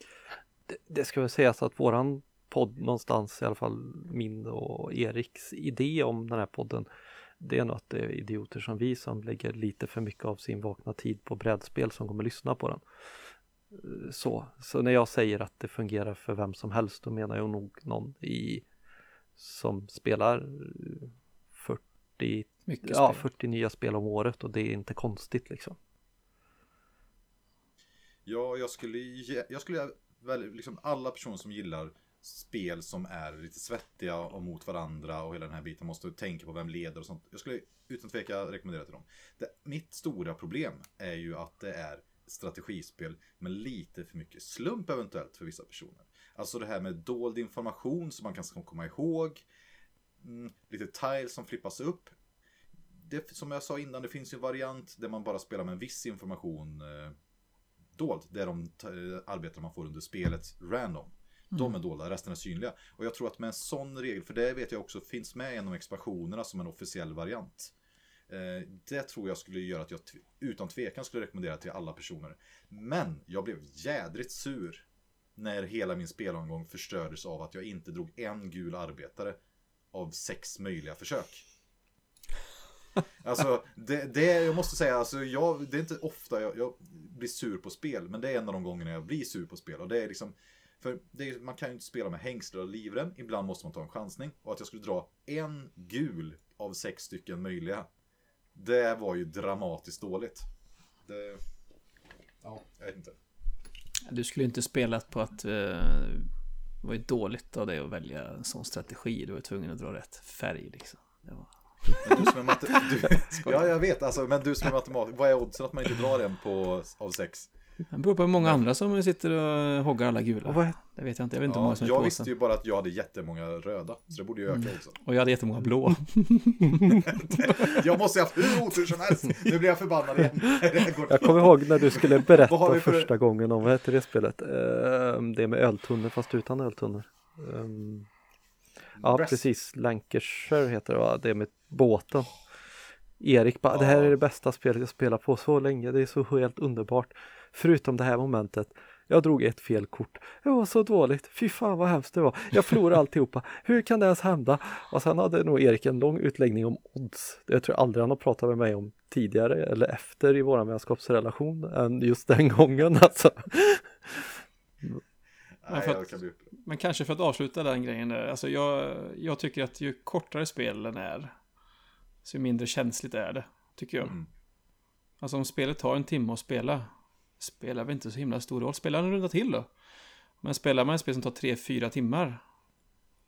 Det, ska väl sägas att våran podd någonstans, i alla fall min och Eriks idé om den här podden, det är nog att det är idioter som vi som lägger lite för mycket av sin vakna tid på brädspel som kommer lyssna på den. Så, så när jag säger att det fungerar för vem som helst, då menar jag nog någon i som spelar 40, ja, 40 nya spel om året och det är inte konstigt liksom. Ja, jag skulle, jag skulle väl, liksom alla personer som gillar spel som är lite svettiga och mot varandra och hela den här biten måste tänka på vem leder och sånt. Jag skulle utan tveka rekommendera till dem. Det, mitt stora problem är ju att det är strategispel med lite för mycket slump eventuellt för vissa personer. Alltså det här med dold information som man kan komma ihåg. Mm, lite tiles som flippas upp. Det, som jag sa innan, det finns ju en variant där man bara spelar med en viss information eh, eh, dold. Det är de arbeten man får under spelet random. Mm. De är dolda, resten är synliga. Och jag tror att med en sån regel, för det vet jag också finns med genom expansionerna som en officiell variant. Eh, det tror jag skulle göra att jag utan tvekan skulle rekommendera till alla personer. Men jag blev jädrigt sur när hela min spelomgång förstördes av att jag inte drog en gul arbetare av sex möjliga försök. Alltså, det, det jag måste säga, alltså, jag, det är inte ofta jag, jag, blir sur på spel, men det är en av de gångerna jag blir sur på spel. Och det är liksom, för är, man kan ju inte spela med hängslen och livrem, ibland måste man ta en chansning. Och att jag skulle dra en gul av sex stycken möjliga, det var ju dramatiskt dåligt. Det, ja, jag vet inte. Du skulle inte spelat på att uh, det var ju dåligt av dig att välja en sån strategi. Du var tvungen att dra rätt färg liksom. Det var... Men du som är mat- *laughs* du, *laughs* ja, jag vet. Alltså, men du som är matematiker, vad är oddsen att man inte drar en på, av sex? Det beror på hur många andra som sitter och hoggar alla gula. Vad? Det vet jag inte. Jag vet inte ja, hur många som Jag visste ju bara att jag hade jättemånga röda. Så det borde ju öka mm. också. Och jag hade jättemånga blå. *laughs* jag måste ha haft hur otur som helst. Nu blir jag förbannad igen. jag kommer ihåg när du skulle berätta för... första gången om, vad heter det spelet? Uh, det med öltunnor fast utan öltunnor. Um, ja, Breast. precis. Lancashire heter det va? Det med båten. Erik bara, ja. det här är det bästa spelet jag spelat på så länge. Det är så helt underbart. Förutom det här momentet. Jag drog ett fel kort. Det var så dåligt. Fy fan vad hemskt det var. Jag förlorade alltihopa. *laughs* Hur kan det ens hända? Och sen hade nog Erik en lång utläggning om odds. Jag tror aldrig han har pratat med mig om tidigare eller efter i våran vänskapsrelation än just den *laughs* gången alltså. Men, att, men, kanske för att avsluta den grejen där. Alltså jag, jag tycker att ju kortare spelen är, så mindre känsligt är det. Tycker jag. Mm. Alltså om spelet tar en timme att spela, spelar väl inte så himla stor roll. Spela en runda till då. Men spelar man ett spel som tar 3-4 timmar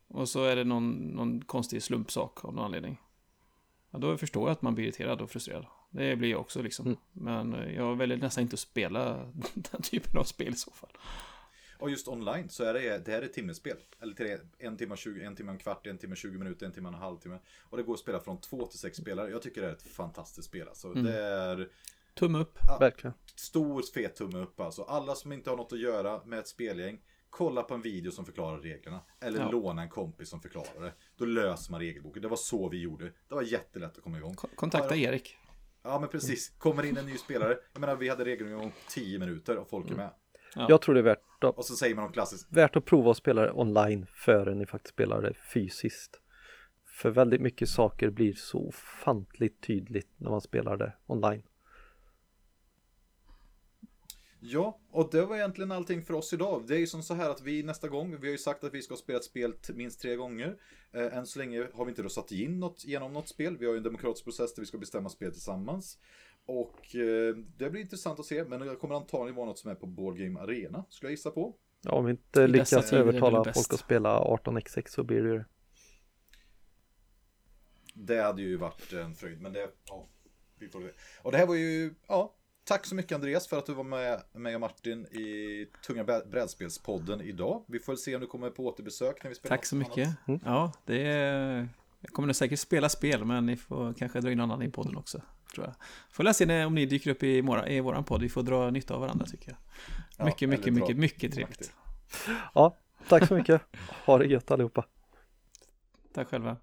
och så är det någon, någon konstig slumpsak av någon anledning. ja, då förstår jag att man blir irriterad och frustrerad. Det blir jag också liksom. Mm. Men eh, jag väljer nästan inte att spela *laughs* den typen av spel i så fall. Och just online så är det, det här är ett timmespel. Eller till en timme, 20, en timme, en kvart, en timme, 20 minuter, en timme, en halvtimme. Och det går att spela från två till sex spelare. Jag tycker det är ett fantastiskt spel. Alltså. Mm. Det är Tumme upp. Verkligen. stor fet tumme upp alltså. Alla som inte har något att göra med ett spelgäng, kolla på en video som förklarar reglerna. Eller Ja. låna en kompis som förklarar det. Då löser man regelboken. Det var så vi gjorde. Det var jättelätt att komma igång. Ko- Kontakta Ja, Erik. Ja men precis. Kommer in en ny spelare. Jag menar vi hade regelgång 10 minuter och folk är med. Ja. Jag tror det är värt att, Och så säger man klassiskt. värt att prova att spela det online före ni faktiskt spelar det fysiskt. För väldigt mycket saker blir så ofantligt tydligt när man spelar det online. Ja, och det var egentligen allting för oss idag. Det är ju som så här att vi nästa gång, vi har ju sagt att vi ska spela ett spel minst tre gånger. Eh, än så länge har vi inte röstat in något, genom något spel. Vi har ju en demokratisk process där vi ska bestämma spel tillsammans. Och eh, det blir intressant att se, men det kommer antagligen vara något som är på Board Game Arena, skulle jag gissa på. Ja, om vi inte lyckas det övertala folk att spela 18xx så blir det ju det. Det hade ju varit en fröjd, men det, ja, vi får se. Och det här var ju, ja, tack så mycket Andreas för att du var med mig och Martin i Tunga brädspelspodden idag. Vi får se om du kommer på återbesök när vi spelar Tack så mycket. annat. Ja, det är... Jag kommer nog säkert spela spel, men ni får kanske dra in någon annan i podden också. Tror jag. Får läsa när, om ni dyker upp i, våra, i våran podd. Vi får dra nytta av varandra tycker jag. Ja, mycket, mycket, dra- mycket, mycket trevligt. Ja, tack så mycket. Ha det gött allihopa. Tack själva.